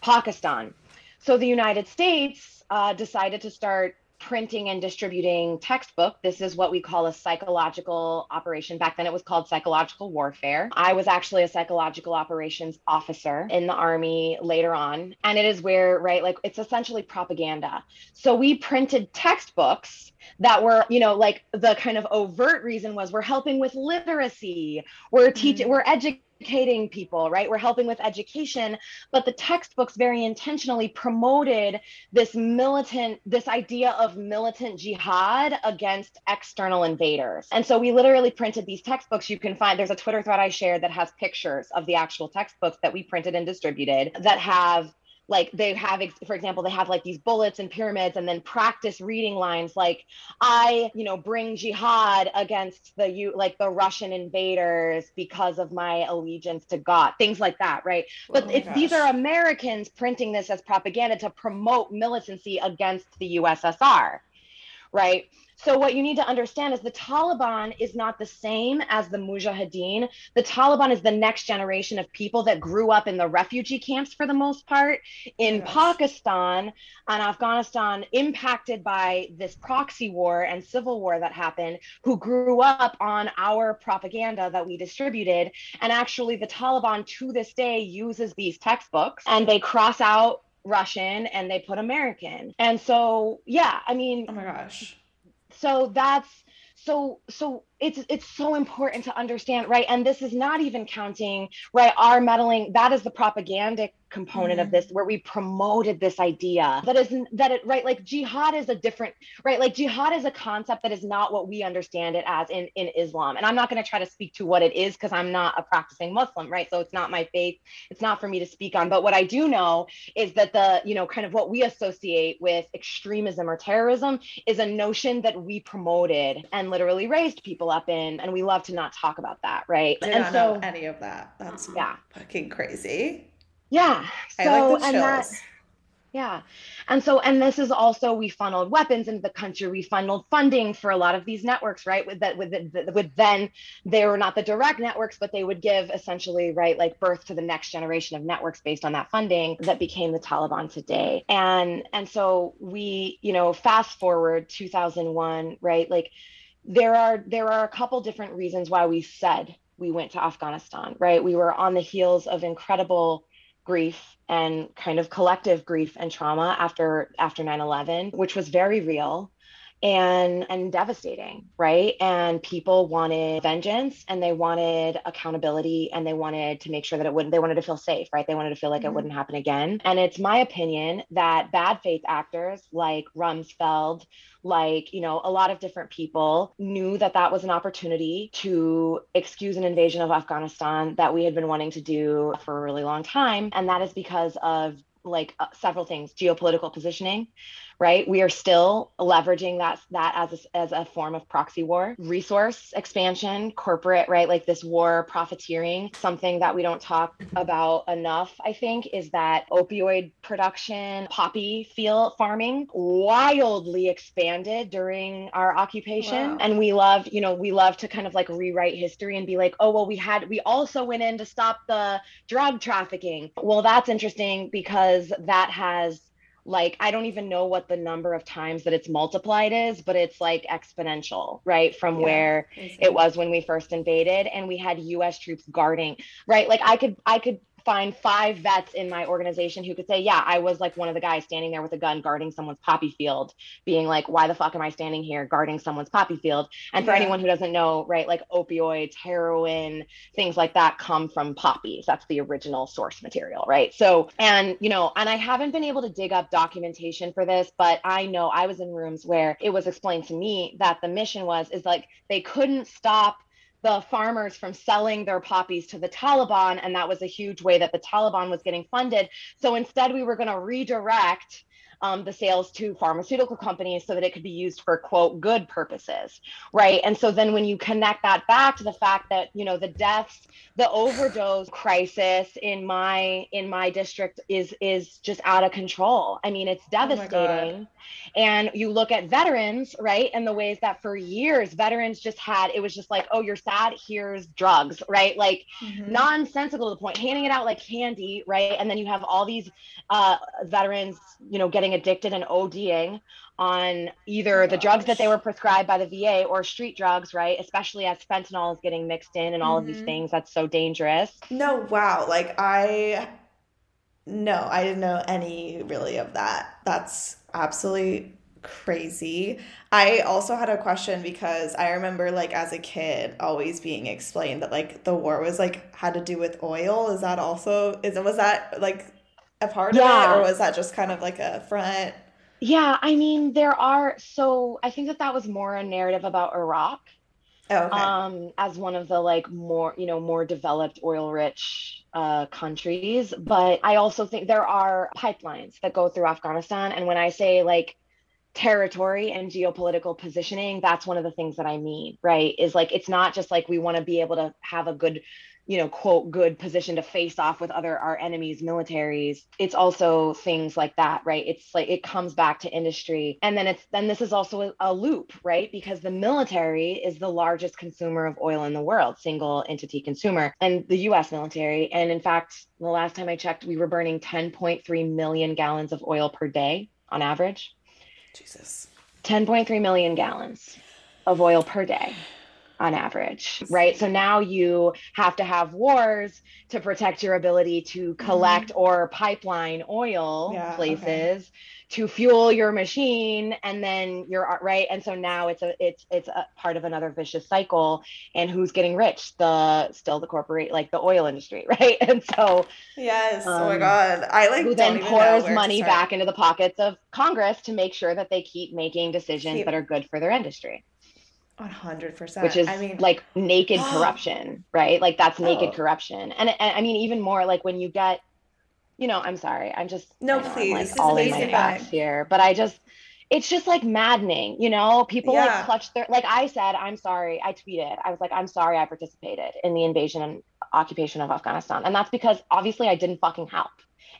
Pakistan. So the United States uh, decided to start printing and distributing textbook. This is what we call a psychological operation. Back then it was called psychological warfare. I was actually a psychological operations officer in the army later on. And it is where, right, like it's essentially propaganda. So we printed textbooks that were, you know, like the kind of overt reason was we're helping with literacy, we're teaching, mm-hmm. we're educating educating people, right? We're helping with education, but the textbooks very intentionally promoted this militant, this idea of militant jihad against external invaders. And so we literally printed these textbooks. You can find there's a Twitter thread I shared that has pictures of the actual textbooks that we printed and distributed that have like they have for example they have like these bullets and pyramids and then practice reading lines like i you know bring jihad against the you like the russian invaders because of my allegiance to god things like that right? Oh but oh these are americans printing this as propaganda to promote militancy against the ussr right so what you need to understand is the Taliban is not the same as the Mujahideen. The Taliban is the next generation of people that grew up in the refugee camps for the most part in yes. Pakistan and Afghanistan, impacted by this proxy war and civil war that happened, who grew up on our propaganda that we distributed. And actually, the Taliban to this day uses these textbooks and they cross out Russian and they put American. And so, yeah, I mean, oh my gosh so that's so so it's it's so important to understand right? And this is not even counting right our meddling. That is the propagandic component mm-hmm. of this where we promoted this idea that isn't that it right like jihad is a different right like jihad is a concept that is not what we understand it as in in islam. And i'm not going to try to speak to what it is because i'm not a practicing muslim right? So it's not my faith. It's not for me to speak on. But what i do know is that the you know kind of what we associate with extremism or terrorism is a notion that we promoted and literally raised people up in and we love to not talk about that right I and so any of that that's yeah fucking crazy yeah so like and that yeah. And so, and this is also, we funneled weapons into the country. We funneled funding for a lot of these networks, right? With that, with, the, with then they were not the direct networks, but they would give essentially, right, like birth to the next generation of networks based on that funding that became the Taliban today. And, and so we, you know, fast forward 2001, right? Like there are there are a couple different reasons why we said we went to Afghanistan, right? We were on the heels of incredible grief and kind of collective grief and trauma after after 9/11, which was very real and and devastating right? And people wanted vengeance and they wanted accountability and they wanted to make sure that it wouldn't they wanted to feel safe right? They wanted to feel like mm-hmm. it wouldn't happen again. And it's my opinion that bad faith actors like rumsfeld like you know a lot of different people knew that that was an opportunity to excuse an invasion of afghanistan that we had been wanting to do for a really long time. And that is because of like uh, several things geopolitical positioning right? We are still leveraging that that as a, as a form of proxy war. Resource expansion corporate right? Like this war profiteering. Something that we don't talk about enough i think is that opioid production poppy field farming wildly expanded during our occupation. Wow. and we love you know we love to kind of like rewrite history and be like oh well we had we also went in to stop the drug trafficking. Well that's interesting because that has like I don't even know what the number of times that it's multiplied is, but it's like exponential, right? From Yeah. where it was when we first invaded and we had US troops guarding, right? Like I could I could find five vets in my organization who could say, yeah, I was like one of the guys standing there with a gun guarding someone's poppy field, being like, why the fuck am I standing here guarding someone's poppy field? And for Yeah. anyone who doesn't know, right, like opioids, heroin, things like that come from poppies. That's the original source material, right? So, and you know, and I haven't been able to dig up documentation for this, but I know I was in rooms where it was explained to me that the mission was is like they couldn't stop the farmers from selling their poppies to the Taliban and that was a huge way that the Taliban was getting funded. So instead we were going to redirect um, the sales to pharmaceutical companies so that it could be used for quote good purposes right and so then when you connect that back to the fact that you know the deaths the overdose crisis in my in my district is is just out of control i mean it's God. devastating and you look at veterans right and the ways that for years veterans just had it was just like oh you're sad here's drugs right like Mhm. nonsensical to the point, handing it out like candy, right? And then you have all these uh, veterans, you know, getting addicted and ODing on either Oh the drugs that they were prescribed by the VA or street drugs, right? Especially as fentanyl is getting mixed in and all of these Mhm. things. That's so dangerous. No, wow. Like I no, I didn't know any really of that. That's absolutely crazy. I also had a question because I remember like as a kid always being explained that like the war was like had to do with oil. Is that also is it was that like a part of it Yeah. or was that just kind of like a front? Yeah, I mean, there are so I think that that was more a narrative about Iraq. Oh, okay. um as one of the like more you know more developed oil rich uh countries but i also think there are pipelines that go through afghanistan and when i say like territory and geopolitical positioning that's one of the things that i mean right is like it's not just like we want to be able to have a good you know quote good position to face off with other our enemies militaries it's also things like that right? It's like it comes back to industry. And then it's then this is also a, a loop right? Because the military is the largest consumer of oil in the world single entity consumer and the US military. And in fact the last time i checked we were burning 10.3 million gallons of oil per day on average. Jesus. 10.3 million gallons of oil per day on average, right? So now you have to have wars to protect your ability to collect or pipeline oil Mm-hmm. Yeah, okay. places to fuel your machine and then you're right and so now it's a it's it's a part of another vicious cycle and who's getting rich the still the corporate like the oil industry right and so Yes. oh my Um, God. I like who then pours money back into the pockets of congress to make sure that they keep making decisions Keep- that are good for their industry One hundred percent. which is I mean, like naked corruption, right? Like that's oh. naked Oh. corruption. And, and I mean, even more like when you get, you know, I'm sorry, I'm just No, know I'm, please. like This is all in my facts here, but I just, it's just like maddening, you know. People Yeah. like clutch their, like I said, I'm sorry. I tweeted, I was like, I'm sorry, I participated in the invasion and occupation of Afghanistan, and that's because obviously I didn't fucking help.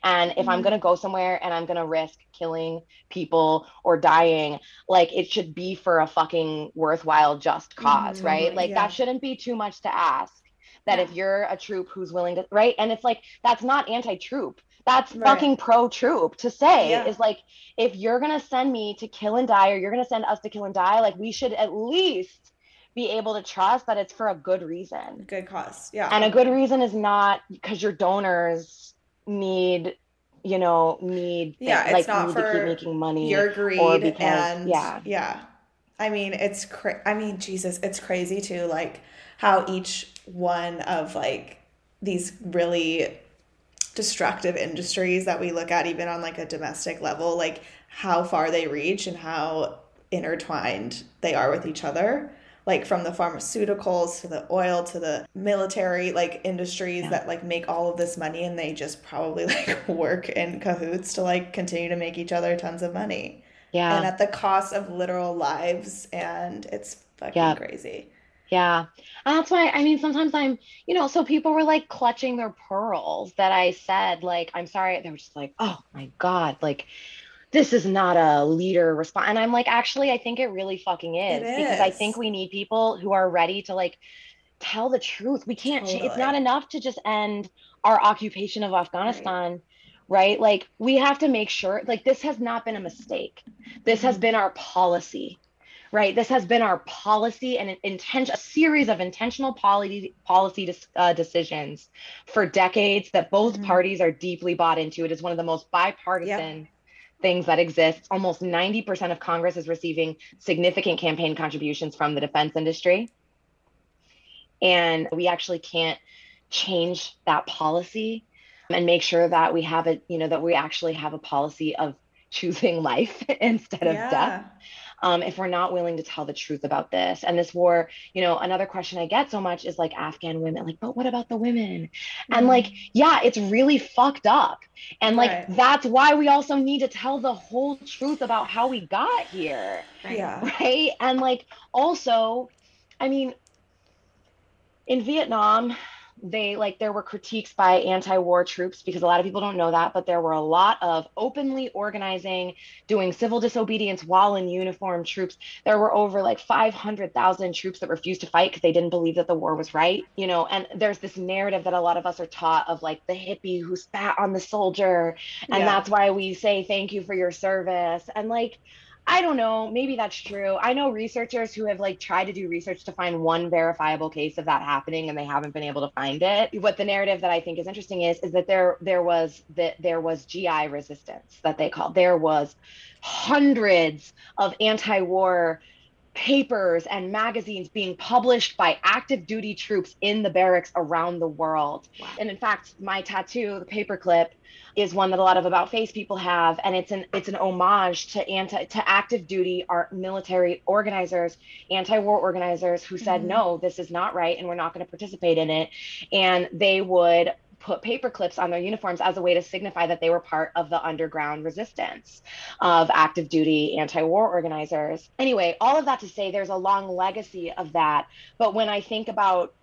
And if I'm Mhm. gonna go somewhere and I'm gonna risk killing people or dying, like it should be for a fucking worthwhile just because Mhm, right like yeah. that shouldn't be too much to ask that if you're a troop who's willing to right and it's like that's not anti-troop that's Right. fucking pro-troop to say Yeah. is like if you're gonna send me to kill and die or you're gonna send us to kill and die like we should at least be able to trust that it's for a good reason good cause. Yeah. and a good reason is not because your donors need you know need Yeah, it's like not need to for keep making money your greed because- and yeah. yeah i mean it's cra- i mean jesus it's crazy too like how each one of like these really destructive industries that we look at even on like a domestic level like how far they reach and how intertwined they are with each other like from the pharmaceuticals to the oil to the military like industries Yeah. that like make all of this money and they just probably like work in cahoots to like continue to make each other tons of money Yeah. and at the cost of literal lives and it's fucking Yeah. crazy Yeah. And that's why, I mean, sometimes I'm, you know, so people were like clutching their pearls that I said, like, I'm sorry. They were just like, oh my God, like, this is not a leader response. And I'm like, actually, I think it really fucking is because I think we need people who are ready to like tell the truth. We can't, ch- it's not enough to just end our occupation of Afghanistan. Right. Like, we have to make sure, like, this has not been a mistake. This has Mhm. been our policy right? This has been our policy and an intention, a series of intentional policy policy uh, decisions for decades that both Mhm. parties are deeply bought into. It is one of the most bipartisan things that exists. Almost 90% of Congress is receiving significant campaign contributions from the defense industry. And we actually can't change that policy and make sure that we have it, you know, that we actually have a policy of choosing life instead of death yeah um, if we're not willing to tell the truth about this. And this war, you know, another question I get so much is like Afghan women, like, but what about the women? And Mhm. like, yeah, it's really fucked up. And like, Right. that's why we also need to tell the whole truth about how we got here. yeah Right. And like, also, I mean, in Vietnam, they like there were critiques by anti-war troops because a lot of people don't know that but there were a lot of openly organizing doing civil disobedience while in uniform troops. There were over like 500,000 troops that refused to fight because they didn't believe that the war was right you know? And there's this narrative that a lot of us are taught of like the hippie who spat on the soldier and Yeah. that's why we say thank you for your service. And like I don't know, maybe that's true. I know researchers who have like tried to do research to find one verifiable case of that happening and they haven't been able to find it. What the narrative that I think is interesting is is that there there was that there was GI resistance that they called. There was hundreds of anti-war papers and magazines being published by active duty troops in the barracks around the world. And in fact, my tattoo, the paperclip, is one that a lot of about face people have and it's an it's an homage to anti to active duty our military organizers anti-war organizers who said Mhm. no this is not right and we're not going to participate in it and they would put paper clips on their uniforms as a way to signify that they were part of the underground resistance of active duty anti-war organizers. Anyway all of that to say there's a long legacy of that. But when i think about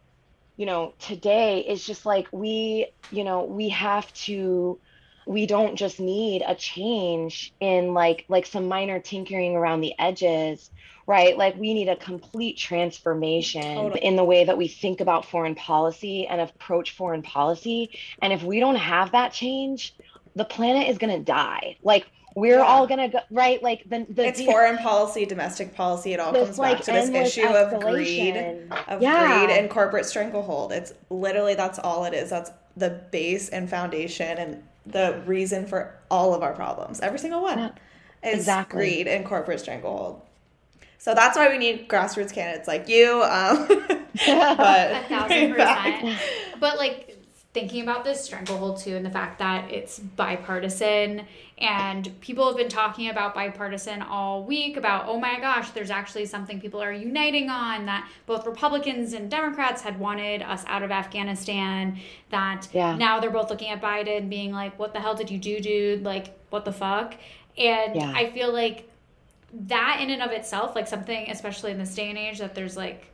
you know today it's just like we you know we have to we don't just need a change in like like some minor tinkering around the edges right like we need a complete transformation Totally. in the way that we think about foreign policy and approach foreign policy and if we don't have that change the planet is going to die like we're Yeah. all going to go right like the, the it's foreign policy domestic policy it all this, comes like, back to this issue of greed of Yeah. greed and corporate stranglehold. It's literally that's all it is. That's the base and foundation and the reason for all of our problems. Every single one Yeah, is exactly. greed and corporate stranglehold. So that's why we need grassroots candidates like you. Um, but A thousand bring back- percent. But like thinking about this stranglehold too, and the fact that it's bipartisan, and people have been talking about bipartisan all week about oh my gosh, there's actually something people are uniting on that both Republicans and Democrats had wanted us out of Afghanistan. That Yeah. now they're both looking at Biden, being like, "What the hell did you do, dude? Like, what the fuck?" And Yeah. I feel like that in and of itself, like something, especially in this day and age, that there's like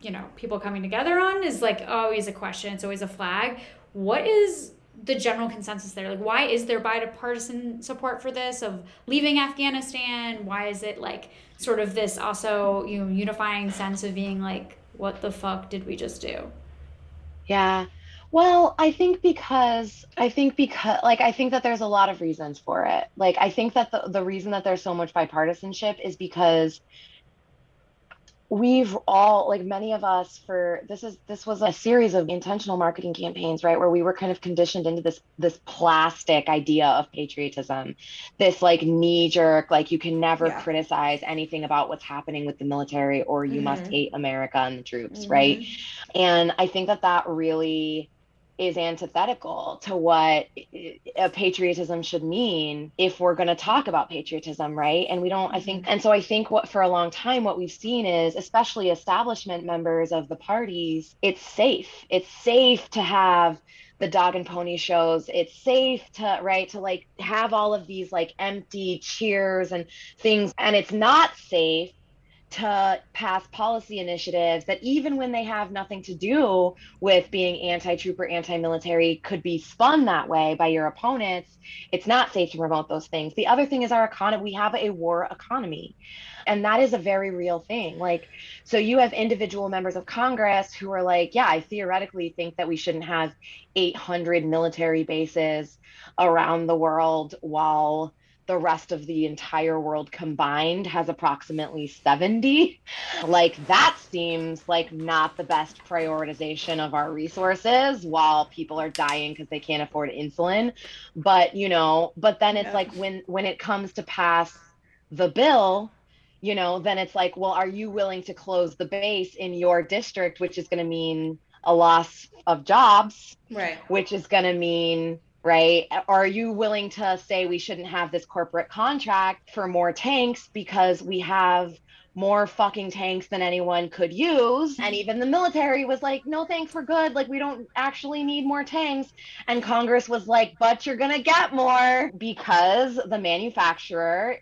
you know people coming together on is like always a question. It's always a flag. What is the general consensus there? Like why is there bipartisan support for this of leaving afghanistan? Why is it like sort of this also you know unifying sense of being like what the fuck did we just do? Yeah. Well, I think because I think because like I think that there's a lot of reasons for it. Like I think that the, the reason that there's so much bipartisanship is because we've all like many of us for this is this was a series of intentional marketing campaigns right where we were kind of conditioned into this this plastic idea of patriotism this like knee jerk like you can never Yeah. criticize anything about what's happening with the military or you must Mhm. hate america and the troops right and i think that that really is antithetical to what a patriotism should mean if we're going to talk about patriotism right? And we don't i think mm-hmm. and so i think what for a long time what we've seen is especially establishment members of the parties it's safe. It's safe to have the dog and pony shows. It's safe to right to like have all of these like empty cheers and things. And it's not safe to pass policy initiatives that even when they have nothing to do with being anti-troop or anti-military could be spun that way by your opponents it's not safe to promote those things. The other thing is our economy we have a war economy and that is a very real thing. Like so you have individual members of congress who are like yeah i theoretically think that we shouldn't have 800 military bases around the world while the rest of the entire world combined has approximately 70 like that seems like not the best prioritization of our resources while people are dying because they can't afford insulin. But you know but then it's yeah. like when when it comes to pass the bill you know then it's like well are you willing to close the base in your district which is going to mean a loss of jobs right. which is going to mean right? Are you willing to say we shouldn't have this corporate contract for more tanks because we have more fucking tanks than anyone could use? And even the military was like, no thanks, we're good. Like, we don't actually need more tanks. And Congress was like, but you're going to get more because the manufacturer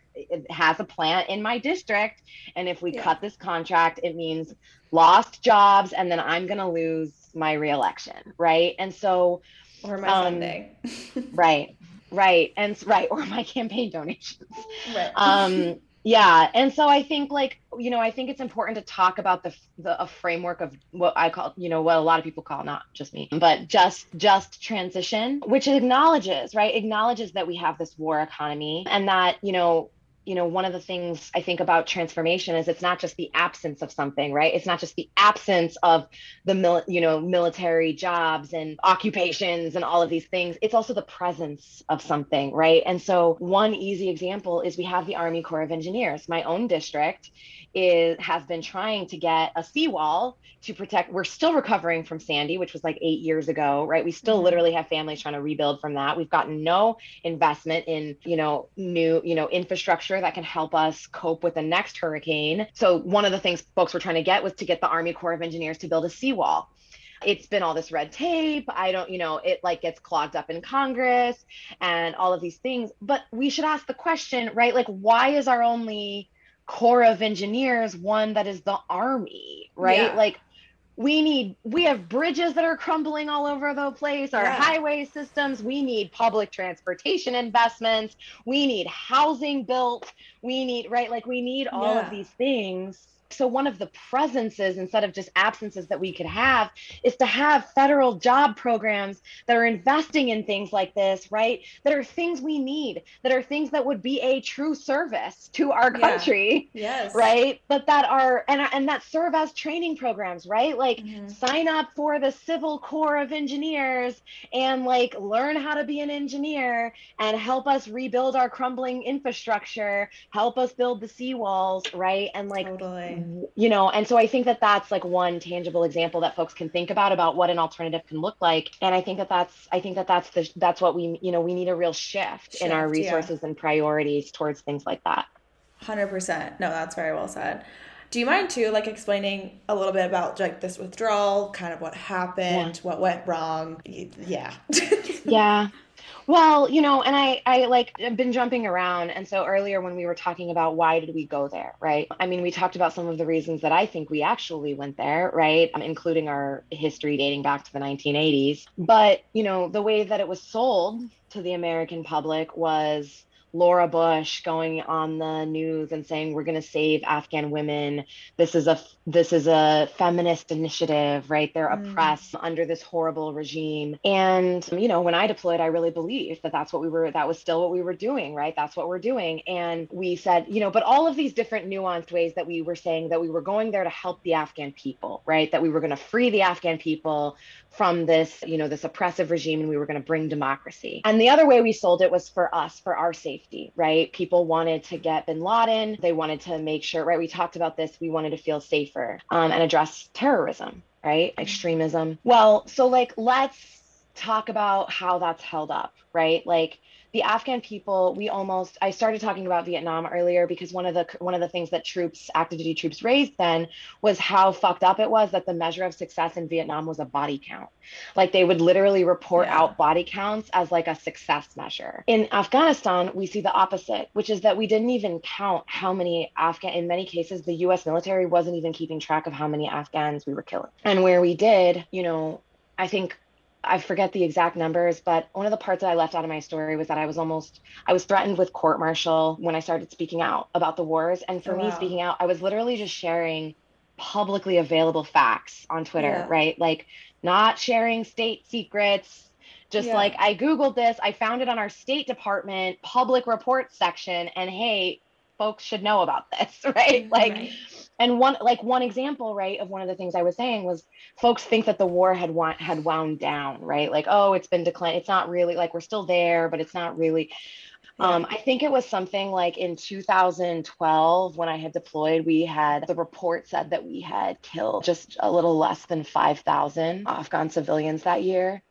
has a plant in my district. And if we yeah. cut this contract, it means lost jobs. And then I'm going to lose my reelection, right? And so, or my um, funding. right, right, and right, or my campaign donations. Right. Um, yeah, and so I think like you know I think it's important to talk about the the a framework of what I call you know what a lot of people call not just me but just just transition, which acknowledges right acknowledges that we have this war economy and that you know you know, one of the things I think about transformation is it's not just the absence of something, right? It's not just the absence of the mil- you know, military jobs and occupations and all of these things. It's also the presence of something, right? And so one easy example is we have the Army Corps of Engineers. My own district is has been trying to get a seawall to protect we're still recovering from sandy which was like eight years ago right we still mm-hmm. literally have families trying to rebuild from that we've gotten no investment in you know new you know infrastructure that can help us cope with the next hurricane. So one of the things folks were trying to get was to get the army corps of engineers to build a seawall. It's been all this red tape. I don't you know it like gets clogged up in congress and all of these things. But we should ask the question right? Like why is our only corps of engineers one that is the army right? Yeah. like we need we have bridges that are crumbling all over the place. Our yeah. highway systems. We need public transportation investments. We need housing built. We need right? Like we need all yeah. of these things so, one of the presences instead of just absences that we could have is to have federal job programs that are investing in things like this, right? That are things we need, that are things that would be a true service to our country. Yeah. Yes. Right. But that are, and, and that serve as training programs, right? Like mm-hmm. sign up for the Civil Corps of Engineers and like learn how to be an engineer and help us rebuild our crumbling infrastructure, help us build the seawalls, right? And like, totally you know and so i think that that's like one tangible example that folks can think about about what an alternative can look like. And i think that that's i think that that's the that's what we you know we need a real shift, shift in our resources yeah. and priorities towards things like that. 100% no that's very well said. Do you mind too like explaining a little bit about like this withdrawal kind of what happened yeah. what went wrong? Yeah. Yeah well, you know, and I, I like I've been jumping around. And so earlier when we were talking about why did we go there, right? I mean, we talked about some of the reasons that I think we actually went there, right? Um, including our history dating back to the 1980s. But, you know, the way that it was sold to the American public was Laura Bush going on the news and saying we're going to save Afghan women. This is a this is a feminist initiative, right? They're mm. oppressed under this horrible regime. And you know, when I deployed, I really believed that that's what we were that was still what we were doing, right? That's what we're doing. And we said, you know, but all of these different nuanced ways that we were saying that we were going there to help the Afghan people, right? That we were going to free the Afghan people from this, you know, this oppressive regime and we were going to bring democracy. And the other way we sold it was for us, for our safety, right? People wanted to get bin Laden. They wanted to make sure, right? We talked about this. We wanted to feel safer um, and address terrorism, right? Extremism. Well, so like, let's talk about how that's held up, right? Like the Afghan people, we almost I started talking about Vietnam earlier because one of the one of the things that troops, active duty troops raised then was how fucked up it was that the measure of success in Vietnam was a body count. Like they would literally report Yeah. out body counts as like a success measure. In Afghanistan, we see the opposite, which is that we didn't even count how many Afghan in many cases the US military wasn't even keeping track of how many Afghans we were killing. And where we did, you know, I think I forget the exact numbers, but one of the parts that I left out of my story was that I was almost I was threatened with court martial when I started speaking out about the wars. And for Oh, me wow. speaking out, I was literally just sharing publicly available facts on Twitter, Yeah. right? Like not sharing state secrets. Just Yeah. like I Googled this, I found it on our State Department public reports section, and hey, folks should know about this, right? Like Right. And one like one example right of one of the things i was saying was folks think that the war had wound, had wound down right like oh it's been declined it's not really like we're still there but it's not really um, I think it was something like in 2012 when I had deployed, we had the report said that we had killed just a little less than 5,000 Afghan civilians that year.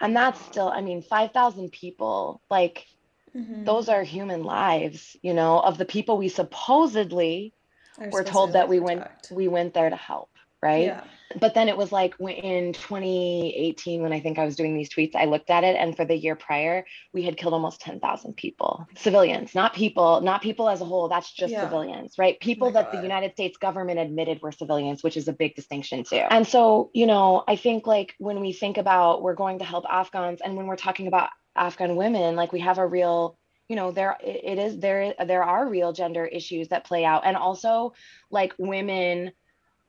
And that's still, I mean, 5,000 people, like Mhm. those are human lives, you know, of the people we supposedly Were told to, that we went we went there to help right? Yeah. but then it was like in 2018 when i think i was doing these tweets i looked at it and for the year prior we had killed almost 10,000 people. Civilians not people not people as a whole that's just Yeah. civilians right? People my that the united states government admitted were civilians which is a big distinction too. And so you know i think like when we think about we're going to help afghans and when we're talking about afghan women like we have a real you know there it is there there are real gender issues that play out. And also like women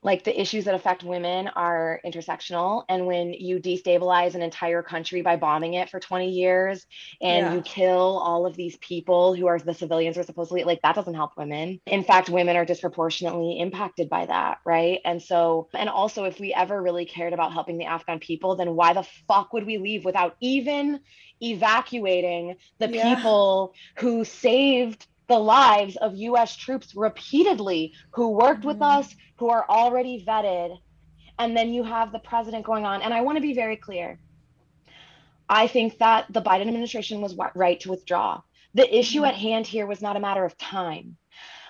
like the issues that affect women are intersectional. And when you destabilize an entire country by bombing it for 20 years and Yeah. you kill all of these people who are the civilians are supposedly like that doesn't help women. In fact women are disproportionately impacted by that right? And so and also if we ever really cared about helping the afghan people then why the fuck would we leave without even evacuating the Yeah. people who saved the lives of US troops repeatedly who worked with Mhm. us, who are already vetted. And then you have the president going on. And I want to be very clear. I think that the Biden administration was right to withdraw. The issue Mhm. at hand here was not a matter of time.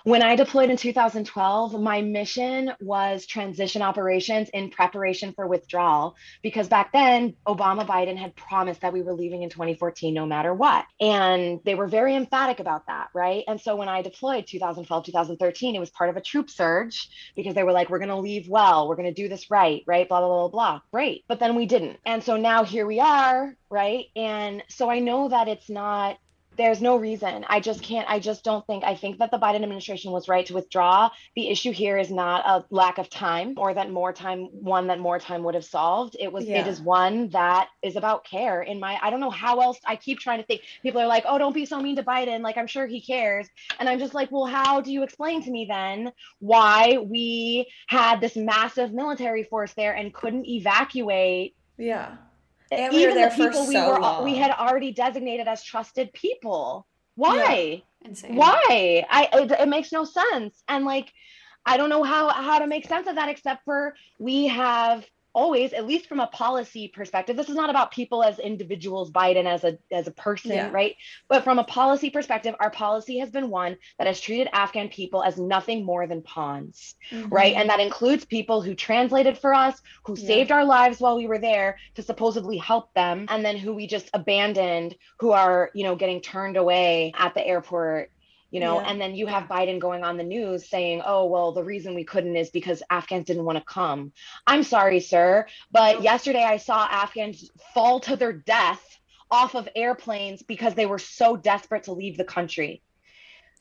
When I deployed in 2012, my mission was transition operations in preparation for withdrawal because back then Obama Biden had promised that we were leaving in 2014 no matter what. And they were very emphatic about that, right? And so when I deployed 2012, 2013, it was part of a troop surge because they were like, we're going to leave well, we're going to do this right, right? Blah, blah, blah, blah. Great. But then we didn't. And so now here we are, right? And so I know that it's not there's no reason. I just can't. I just don't think. I think that the Biden administration was right to withdraw. The issue here is not a lack of time or that more time, one that more time would have solved. It was, Yeah. it is one that is about care. In my, I don't know how else. I keep trying to think. People are like, oh, don't be so mean to Biden. Like, I'm sure he cares. And I'm just like, well, how do you explain to me then why we had this massive military force there and couldn't evacuate Yeah. And we were even there the for people we so were uh, long. we had already designated as trusted people. Why? Insane. why? I it, it makes no sense. And like i don't know how how to make sense of that except for we have always at least from a policy perspective this is not about people as individuals biden as a as a person Yeah. right but from a policy perspective our policy has been one that has treated afghan people as nothing more than pawns right? Mhm. And that includes people who translated for us, who Yeah. saved our lives while we were there to supposedly help them, and then who we just abandoned, who are, you know, getting turned away at the airport. You know, Yeah. and then you have Biden going on the news saying, oh, well, the reason we couldn't is because Afghans didn't want to come. I'm sorry, sir, but yesterday I saw Afghans fall to their death off of airplanes because they were so desperate to leave the country.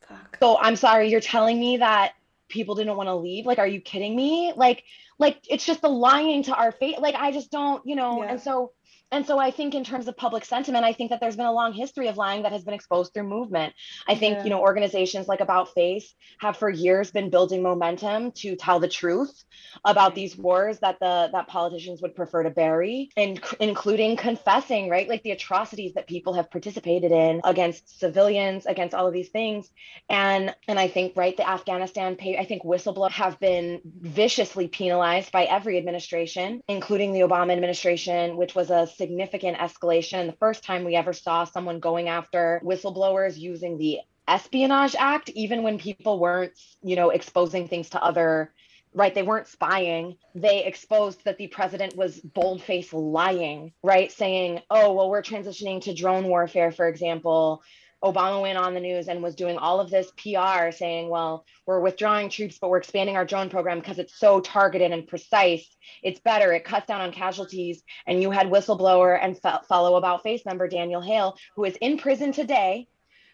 Fuck. So I'm sorry, you're telling me that people didn't want to leave? Like, are you kidding me? Like, like it's just the lying to our face. Like, I just don't, you know. Yeah. And so, and so I think in terms of public sentiment, I think that there's been a long history of lying that has been exposed through movement. I think, Yeah. you know, organizations like About Face have for years been building momentum to tell the truth about these wars that the that politicians would prefer to bury, and including confessing, right? Like the atrocities that people have participated in against civilians, against all of these things and and i think right the afghanistan pay i think whistleblowers have been viciously penalized by every administration, including the Obama administration, which was a significant escalation. The first time we ever saw someone going after whistleblowers using the Espionage Act, even when people weren't, you know, exposing things to other right? They weren't spying. They exposed that the president was bold-faced lying, right? Saying, oh, well, we're transitioning to drone warfare, for example. Obama went on the news and was doing all of this PR saying, well, we're withdrawing troops, but we're expanding our drone program because it's so targeted and precise. It's better. It cuts down on casualties. And you had whistleblower and fellow about face member Daniel Hale, who is in prison today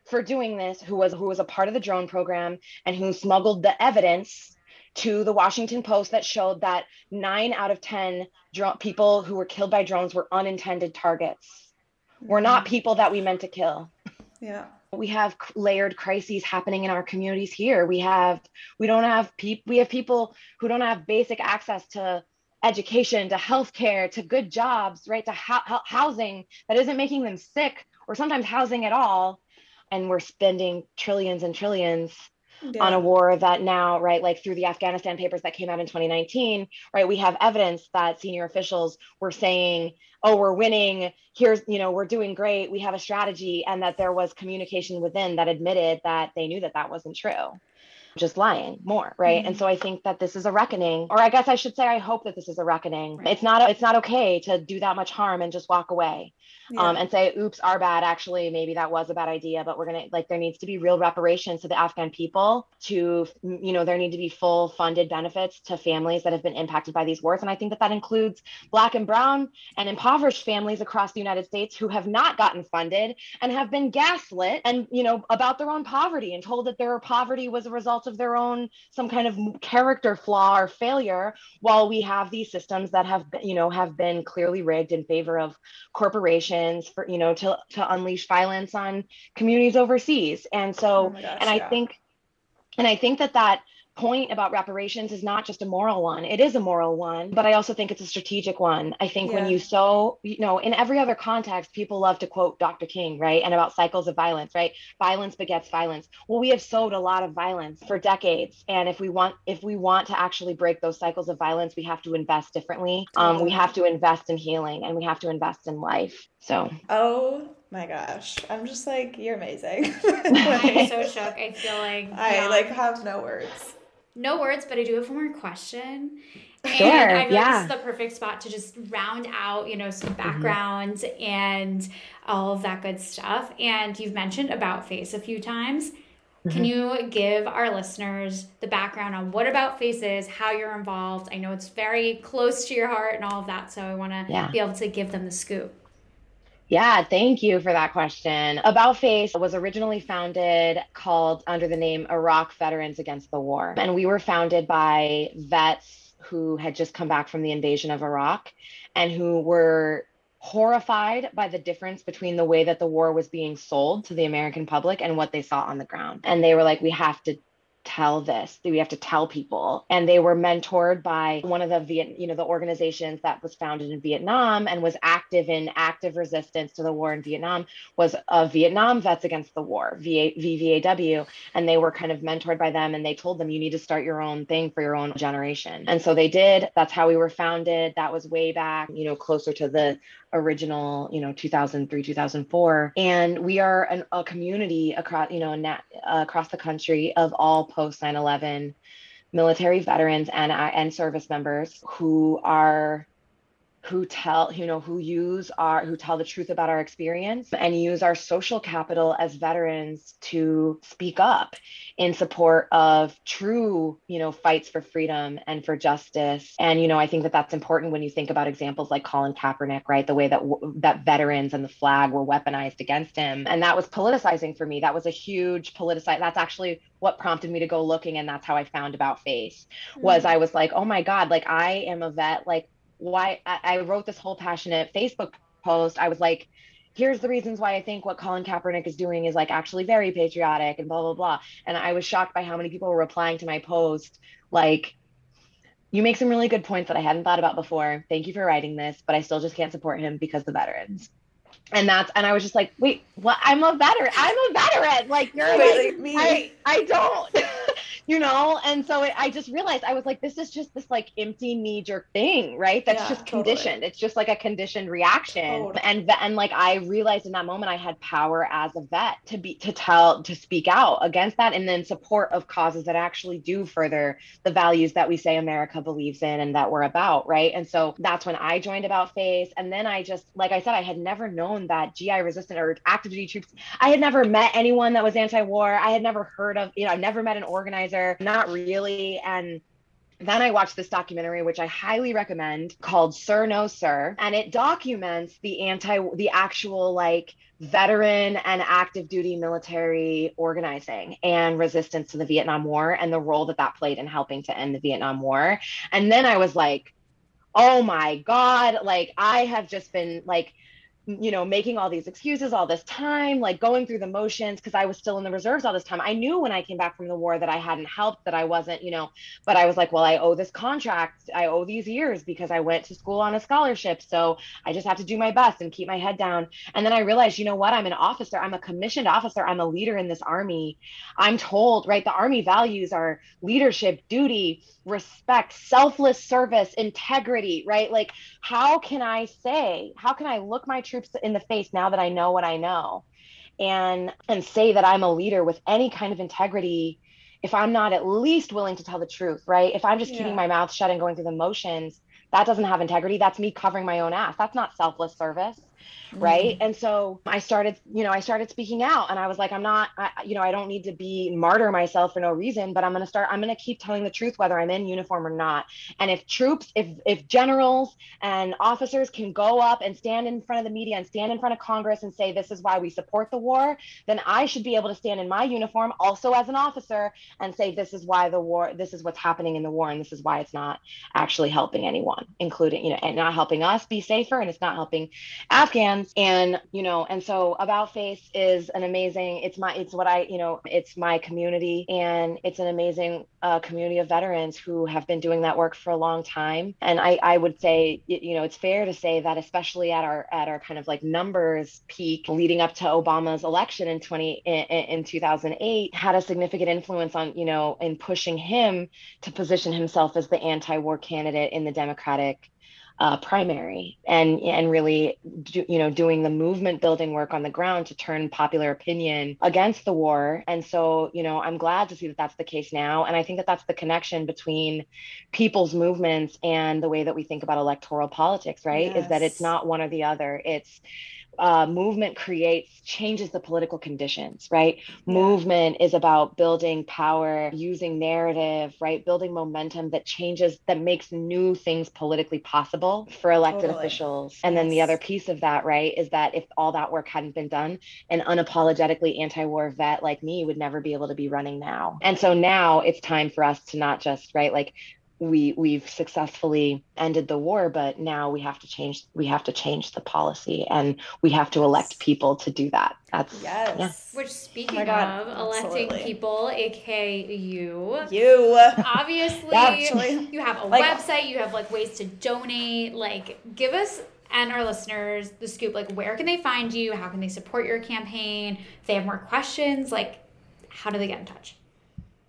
for doing this, who was who was a part of the drone program and who smuggled the evidence to the Washington Post that showed that nine out of 10 dr- people who were killed by drones were unintended targets. Were not mm-hmm. people that we meant to kill. Yeah. We have layered crises happening in our communities here. We have, we don't have people, we have people who don't have basic access to education, to healthcare, to good jobs, right? To ho- housing that isn't making them sick or sometimes housing at all. And we're spending trillions and trillions yeah. on a war that now, right, like through the Afghanistan papers that came out in 2019, right, we have evidence that senior officials were saying, oh, we're winning, here's, you know, we're doing great, we have a strategy, and that there was communication within that admitted that they knew that that wasn't true just lying more right mm-hmm. and so i think that this is a reckoning or i guess i should say i hope that this is a reckoning right. it's not it's not okay to do that much harm and just walk away yeah. um, and say, oops, our bad. Actually, maybe that was a bad idea, but we're going to like, there needs to be real reparations to the Afghan people to, you know, there need to be full funded benefits to families that have been impacted by these wars. And I think that that includes Black and Brown and impoverished families across the United States who have not gotten funded and have been gaslit and, you know, about their own poverty and told that their poverty was a result of their own, some kind of character flaw or failure, while we have these systems that have, you know, have been clearly rigged in favor of corporations for you know to to unleash violence on communities overseas and so oh gosh, and i yeah. think and i think that that point about reparations is not just a moral one. It is a moral one, but I also think it's a strategic one. I think yeah. when you so, you know, in every other context, people love to quote Dr. King, right? And about cycles of violence, right? Violence begets violence. Well, we have sowed a lot of violence for decades. And if we want, if we want to actually break those cycles of violence, we have to invest differently. Um, we have to invest in healing and we have to invest in life. So, oh my gosh, I'm just like, you're amazing. I'm so shook. I feel like I like have no words no words, but I do have one more question. Sure, and I feel yeah. like this is the perfect spot to just round out, you know, some mm-hmm. background mm-hmm. and all of that good stuff. And you've mentioned about face a few times. Mm-hmm. Can you give our listeners the background on what about face is, how you're involved? I know it's very close to your heart and all of that, so I want to yeah. be able to give them the scoop. Yeah, thank you for that question. About Face was originally founded called under the name Iraq Veterans Against the War. And we were founded by vets who had just come back from the invasion of Iraq and who were horrified by the difference between the way that the war was being sold to the American public and what they saw on the ground. And they were like, we have to tell this that we have to tell people. And they were mentored by one of the Viet, you know the organizations that was founded in Vietnam and was active in active resistance to the war in Vietnam was a Vietnam vets against the war VVAW and they were kind of mentored by them and they told them you need to start your own thing for your own generation. And so they did. That's how we were founded. That was way back you know closer to the original, you know, 2003, 2004. And we are an, a community across, you know, across the country of all post 9 11 military veterans and, and service members who are who tell you know who use our who tell the truth about our experience and use our social capital as veterans to speak up in support of true you know fights for freedom and for justice. And you know i think that that's important when you think about examples like colin kaepernick right? The way that that veterans and the flag were weaponized against him. And that was politicizing for me. That was a huge politicized that's actually what prompted me to go looking and that's how i found about face. Was mm-hmm. i was like oh my god like i am a vet like why I, I wrote this whole passionate Facebook post. I was like, here's the reasons why I think what Colin Kaepernick is doing is like actually very patriotic and blah blah blah. And I was shocked by how many people were replying to my post like you make some really good points that I hadn't thought about before. Thank you for writing this, but I still just can't support him because the veterans. And that's and I was just like, wait, what? I'm a veteran. I'm a veteran. Like you're like, me. I I don't. you know and so it, i just realized i was like this is just this like empty knee jerk thing right that's Yeah, just totally. conditioned it's just like a conditioned reaction Totally. and and like i realized in that moment i had power as a vet to be to tell to speak out against that and then support of causes that actually do further the values that we say america believes in and that we're about right and so that's when i joined about face and then i just like i said i had never known that gi resistant or active duty troops I had never met anyone that was anti-war. I had never heard of, you know, I've never met an organizer, not really. And then I watched this documentary, which I highly recommend, called Sir No Sir, and it documents the anti, the actual like veteran and active duty military organizing and resistance to the Vietnam War and the role that that played in helping to end the Vietnam War. And then I was like, oh my God, like I have just been like, you know, making all these excuses all this time, like going through the motions because I was still in the reserves all this time. I knew when I came back from the war that I hadn't helped, that I wasn't, you know, but I was like, well, I owe this contract, I owe these years because I went to school on a scholarship. So I just have to do my best and keep my head down. And then I realized, you know what? I'm an officer, I'm a commissioned officer, I'm a leader in this army. I'm told, right? The army values are leadership, duty, respect, selfless service, integrity, right? Like, how can I say, how can I look my troops in the face now that I know what I know and and say that I'm a leader with any kind of integrity if I'm not at least willing to tell the truth, right? If I'm just Yeah. keeping my mouth shut and going through the motions, that doesn't have integrity. That's me covering my own ass. That's not selfless service right? Mm. And so i started you know i started speaking out and i was like i'm not I, you know i don't need to be martyr myself for no reason but i'm going to start i'm going to keep telling the truth whether i'm in uniform or not. And if troops if if generals and officers can go up and stand in front of the media and stand in front of congress and say this is why we support the war then i should be able to stand in my uniform also as an officer and say this is why the war this is what's happening in the war and this is why it's not actually helping anyone including you know and not helping us be safer and it's not helping and you know and so about face is an amazing it's my it's what i you know it's my community and it's an amazing uh, community of veterans who have been doing that work for a long time. And i i would say you know it's fair to say that especially at our at our kind of like numbers peak leading up to obama's election in 20 in, in 2008 had a significant influence on you know in pushing him to position himself as the anti-war candidate in the democratic uh, primary and and really do, you know doing the movement building work on the ground to turn popular opinion against the war. And so you know i'm glad to see that that's the case now. And i think that that's the connection between people's movements and the way that we think about electoral politics right? Is that it's not one or the other. It's uh, movement creates changes the political conditions right? Movement is about building power using narrative right? Building momentum that changes that makes new things politically possible for elected Totally. officials. And then the other piece of that right is that if all that work hadn't been done an unapologetically anti-war vet like me would never be able to be running now. And so now it's time for us to not just right like we we've successfully ended the war but now we have to change we have to change the policy and we have to elect people to do that that's Yes. yeah. Which, speaking Oh God, of electing absolutely. people, aka you, You. obviously Actually, you have a like- website, you have like ways to donate. Like, give us and our listeners the scoop. Like, where can they find you? How can they support your campaign? If they have more questions, like, how do they get in touch?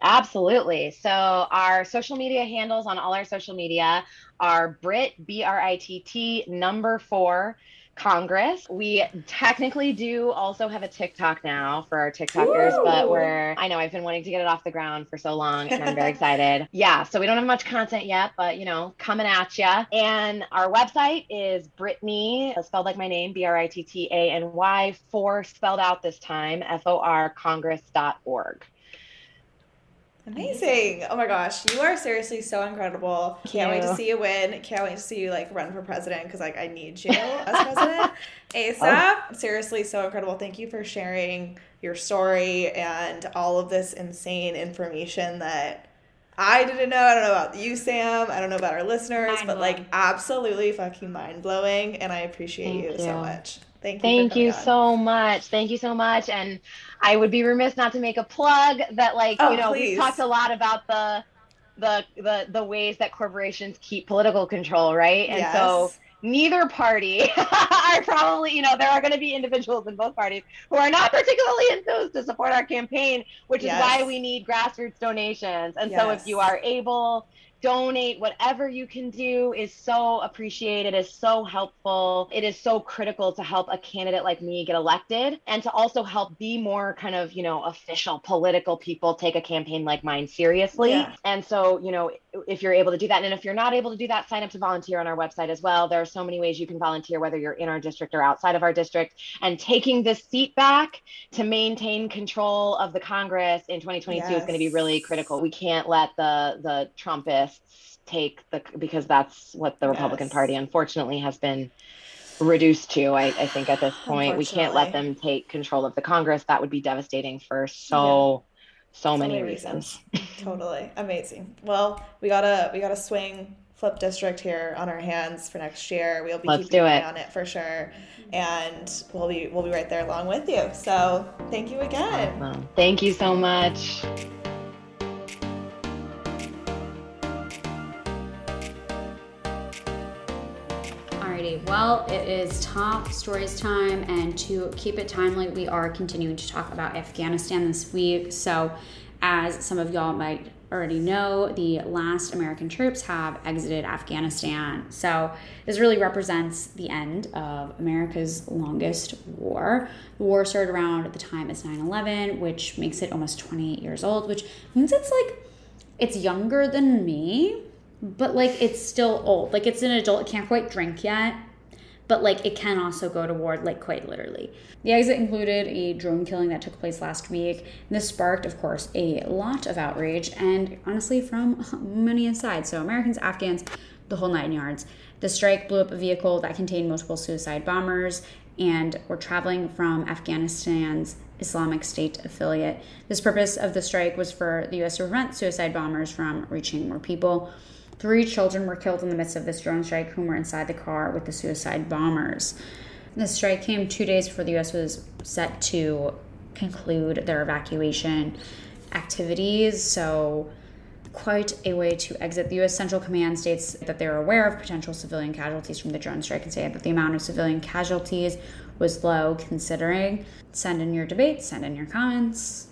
Absolutely. So our social media handles on all our social media are Brit B R I T T number four Congress. We technically do also have a TikTok now for our TikTokers, but we're I know I've been wanting to get it off the ground for so long and I'm very excited. Yeah, so we don't have much content yet, but you know, coming at ya. And our website is Brittany, spelled like my name, B R I T T A N Y, four spelled out this time, F O R Congress.org. Amazing. Oh my gosh. You are seriously so incredible. Can't wait to see you win. Can't wait to see you like run for president because like I need you as president. ASAP. Oh. Seriously, so incredible. Thank you for sharing your story and all of this insane information that I didn't know. I don't know about you, Sam. I don't know about our listeners, Mind but like absolutely fucking mind blowing. And I appreciate Thank you, so much. Thank you. Thank you so much. Thank you so much. And I would be remiss not to make a plug that like, Oh, you know, please. we've talked a lot about the the the the ways that corporations keep political control, right? And so neither party are probably, you know, there are going to be individuals in both parties who are not particularly enthused to support our campaign, which yes. is why we need grassroots donations. And yes. so if you are able donate. Whatever you can do is so appreciated is so helpful. It is so critical to help a candidate like me get elected and to also help be more kind of you know official political people take a campaign like mine seriously. Yeah. and so you know if you're able to do that and if you're not able to do that sign up to volunteer on our website as well there are so many ways you can volunteer whether you're in our district or outside of our district and taking this seat back to maintain control of the congress in 2022 yes. is going to be really critical we can't let the the trumpists take the because that's what the Republican yes. Party unfortunately has been reduced to. I, I think at this point we can't let them take control of the Congress. That would be devastating for so yeah. So, so, many, many reasons. reasons. totally amazing. Well, we gotta we gotta swing flip district here on our hands for next year. We'll be Let's keeping an eye on it for sure, and we'll be we'll be right there along with you. So thank you again. Awesome. Thank you so much. Well, it is top stories time, and to keep it timely, we are continuing to talk about Afghanistan this week. So, as some of y'all might already know, the last American troops have exited Afghanistan. So, this really represents the end of America's longest war. The war started around the time it's 9 11, which makes it almost 28 years old, which means it's like it's younger than me, but like it's still old. Like it's an adult, it can't quite drink yet, but like it can also go to war like quite literally. The exit included a drone killing that took place last week. This sparked, of course, a lot of outrage and honestly from many sides. So Americans, Afghans, the whole nine yards. The strike blew up a vehicle that contained multiple suicide bombers and were traveling from Afghanistan's Islamic State affiliate. This purpose of the strike was for the US to prevent suicide bombers from reaching more people. Three children were killed in the midst of this drone strike, whom were inside the car with the suicide bombers. The strike came two days before the U.S. was set to conclude their evacuation activities. So, quite a way to exit. The U.S. Central Command states that they're aware of potential civilian casualties from the drone strike and say that the amount of civilian casualties was low considering. Send in your debates, send in your comments.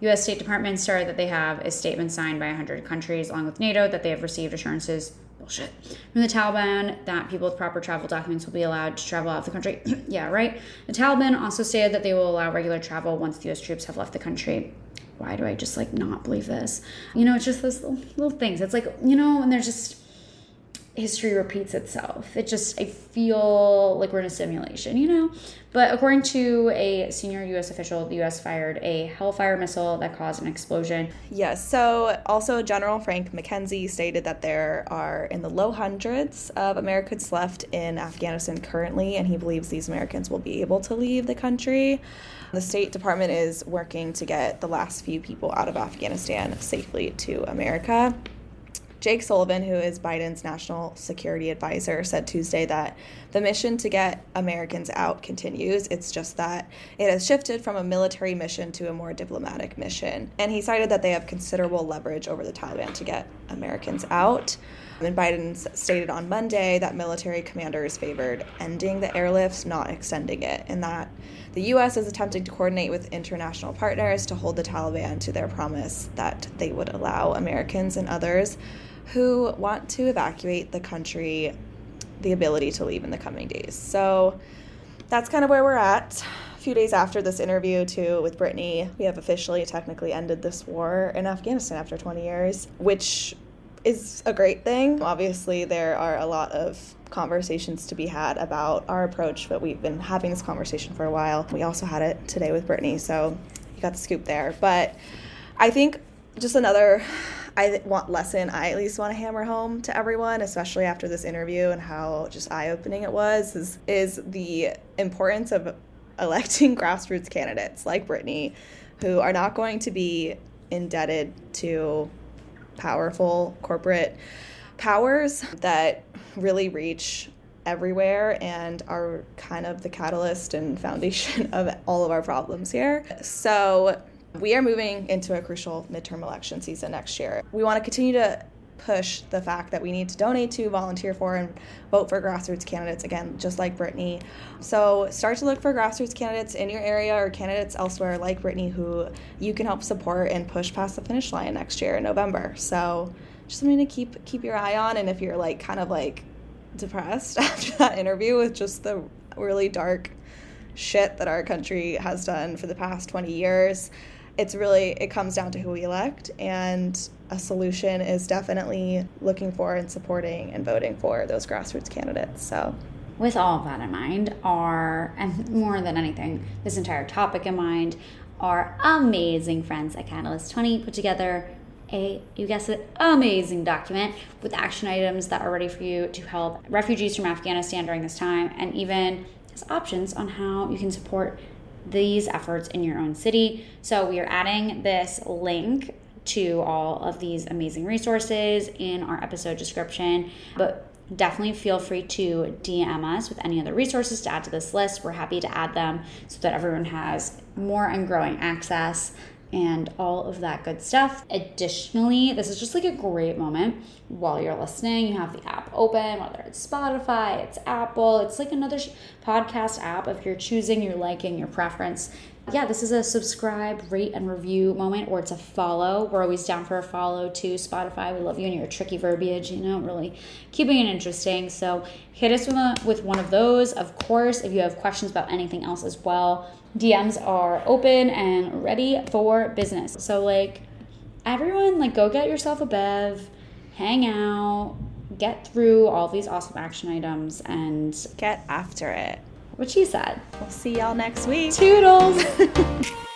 U.S. State Department started that they have a statement signed by 100 countries, along with NATO, that they have received assurances bullshit from the Taliban that people with proper travel documents will be allowed to travel out of the country. yeah, right. The Taliban also stated that they will allow regular travel once the U.S. troops have left the country. Why do I just like not believe this? You know, it's just those little, little things. It's like you know, and there's just history repeats itself. It just, I feel like we're in a simulation, you know? But according to a senior U.S. official, the U.S. fired a Hellfire missile that caused an explosion. Yes. So, also, General Frank McKenzie stated that there are in the low hundreds of Americans left in Afghanistan currently, and he believes these Americans will be able to leave the country. The State Department is working to get the last few people out of Afghanistan safely to America. Jake Sullivan, who is Biden's national security advisor, said Tuesday that the mission to get Americans out continues. It's just that it has shifted from a military mission to a more diplomatic mission. And he cited that they have considerable leverage over the Taliban to get Americans out. And Biden stated on Monday that military commanders favored ending the airlifts, not extending it, and that the U.S. is attempting to coordinate with international partners to hold the Taliban to their promise that they would allow Americans and others who want to evacuate the country the ability to leave in the coming days. So that's kind of where we're at. A few days after this interview, too, with Brittany, we have officially technically ended this war in Afghanistan after 20 years, which is a great thing. Obviously, there are a lot of conversations to be had about our approach, but we've been having this conversation for a while. We also had it today with Brittany, so you got the scoop there. But I think just another I want lesson I at least want to hammer home to everyone, especially after this interview and how just eye opening it was, is is the importance of electing grassroots candidates like Brittany, who are not going to be indebted to powerful corporate powers that really reach everywhere and are kind of the catalyst and foundation of all of our problems here. So we are moving into a crucial midterm election season next year. We want to continue to push the fact that we need to donate to, volunteer for, and vote for grassroots candidates again, just like Brittany. So start to look for grassroots candidates in your area or candidates elsewhere like Brittany who you can help support and push past the finish line next year in November. So just something to keep keep your eye on and if you're like kind of like depressed after that interview with just the really dark shit that our country has done for the past 20 years it's really it comes down to who we elect and a solution is definitely looking for and supporting and voting for those grassroots candidates so. With all of that in mind are and more than anything this entire topic in mind our amazing friends at catalyst 20 put together a you guessed it amazing document with action items that are ready for you to help refugees from afghanistan during this time and even has options on how you can support these efforts in your own city. So we are adding this link to all of these amazing resources in our episode description. But definitely feel free to DM us with any other resources to add to this list. We're happy to add them so that everyone has more and growing access and all of that good stuff. Additionally, this is just like a great moment while you're listening. You have the app open, whether it's Spotify, it's Apple, it's like another podcast app if you're choosing, your liking, your preference. Yeah, this is a subscribe, rate, and review moment, or it's a follow. We're always down for a follow to Spotify. We love you and your tricky verbiage, you know, really keeping it interesting. So hit us with, a, with one of those. Of course, if you have questions about anything else as well, DMs are open and ready for business. So like everyone like go get yourself a bev, hang out, get through all these awesome action items and get after it. What she said. We'll see y'all next week. Toodles.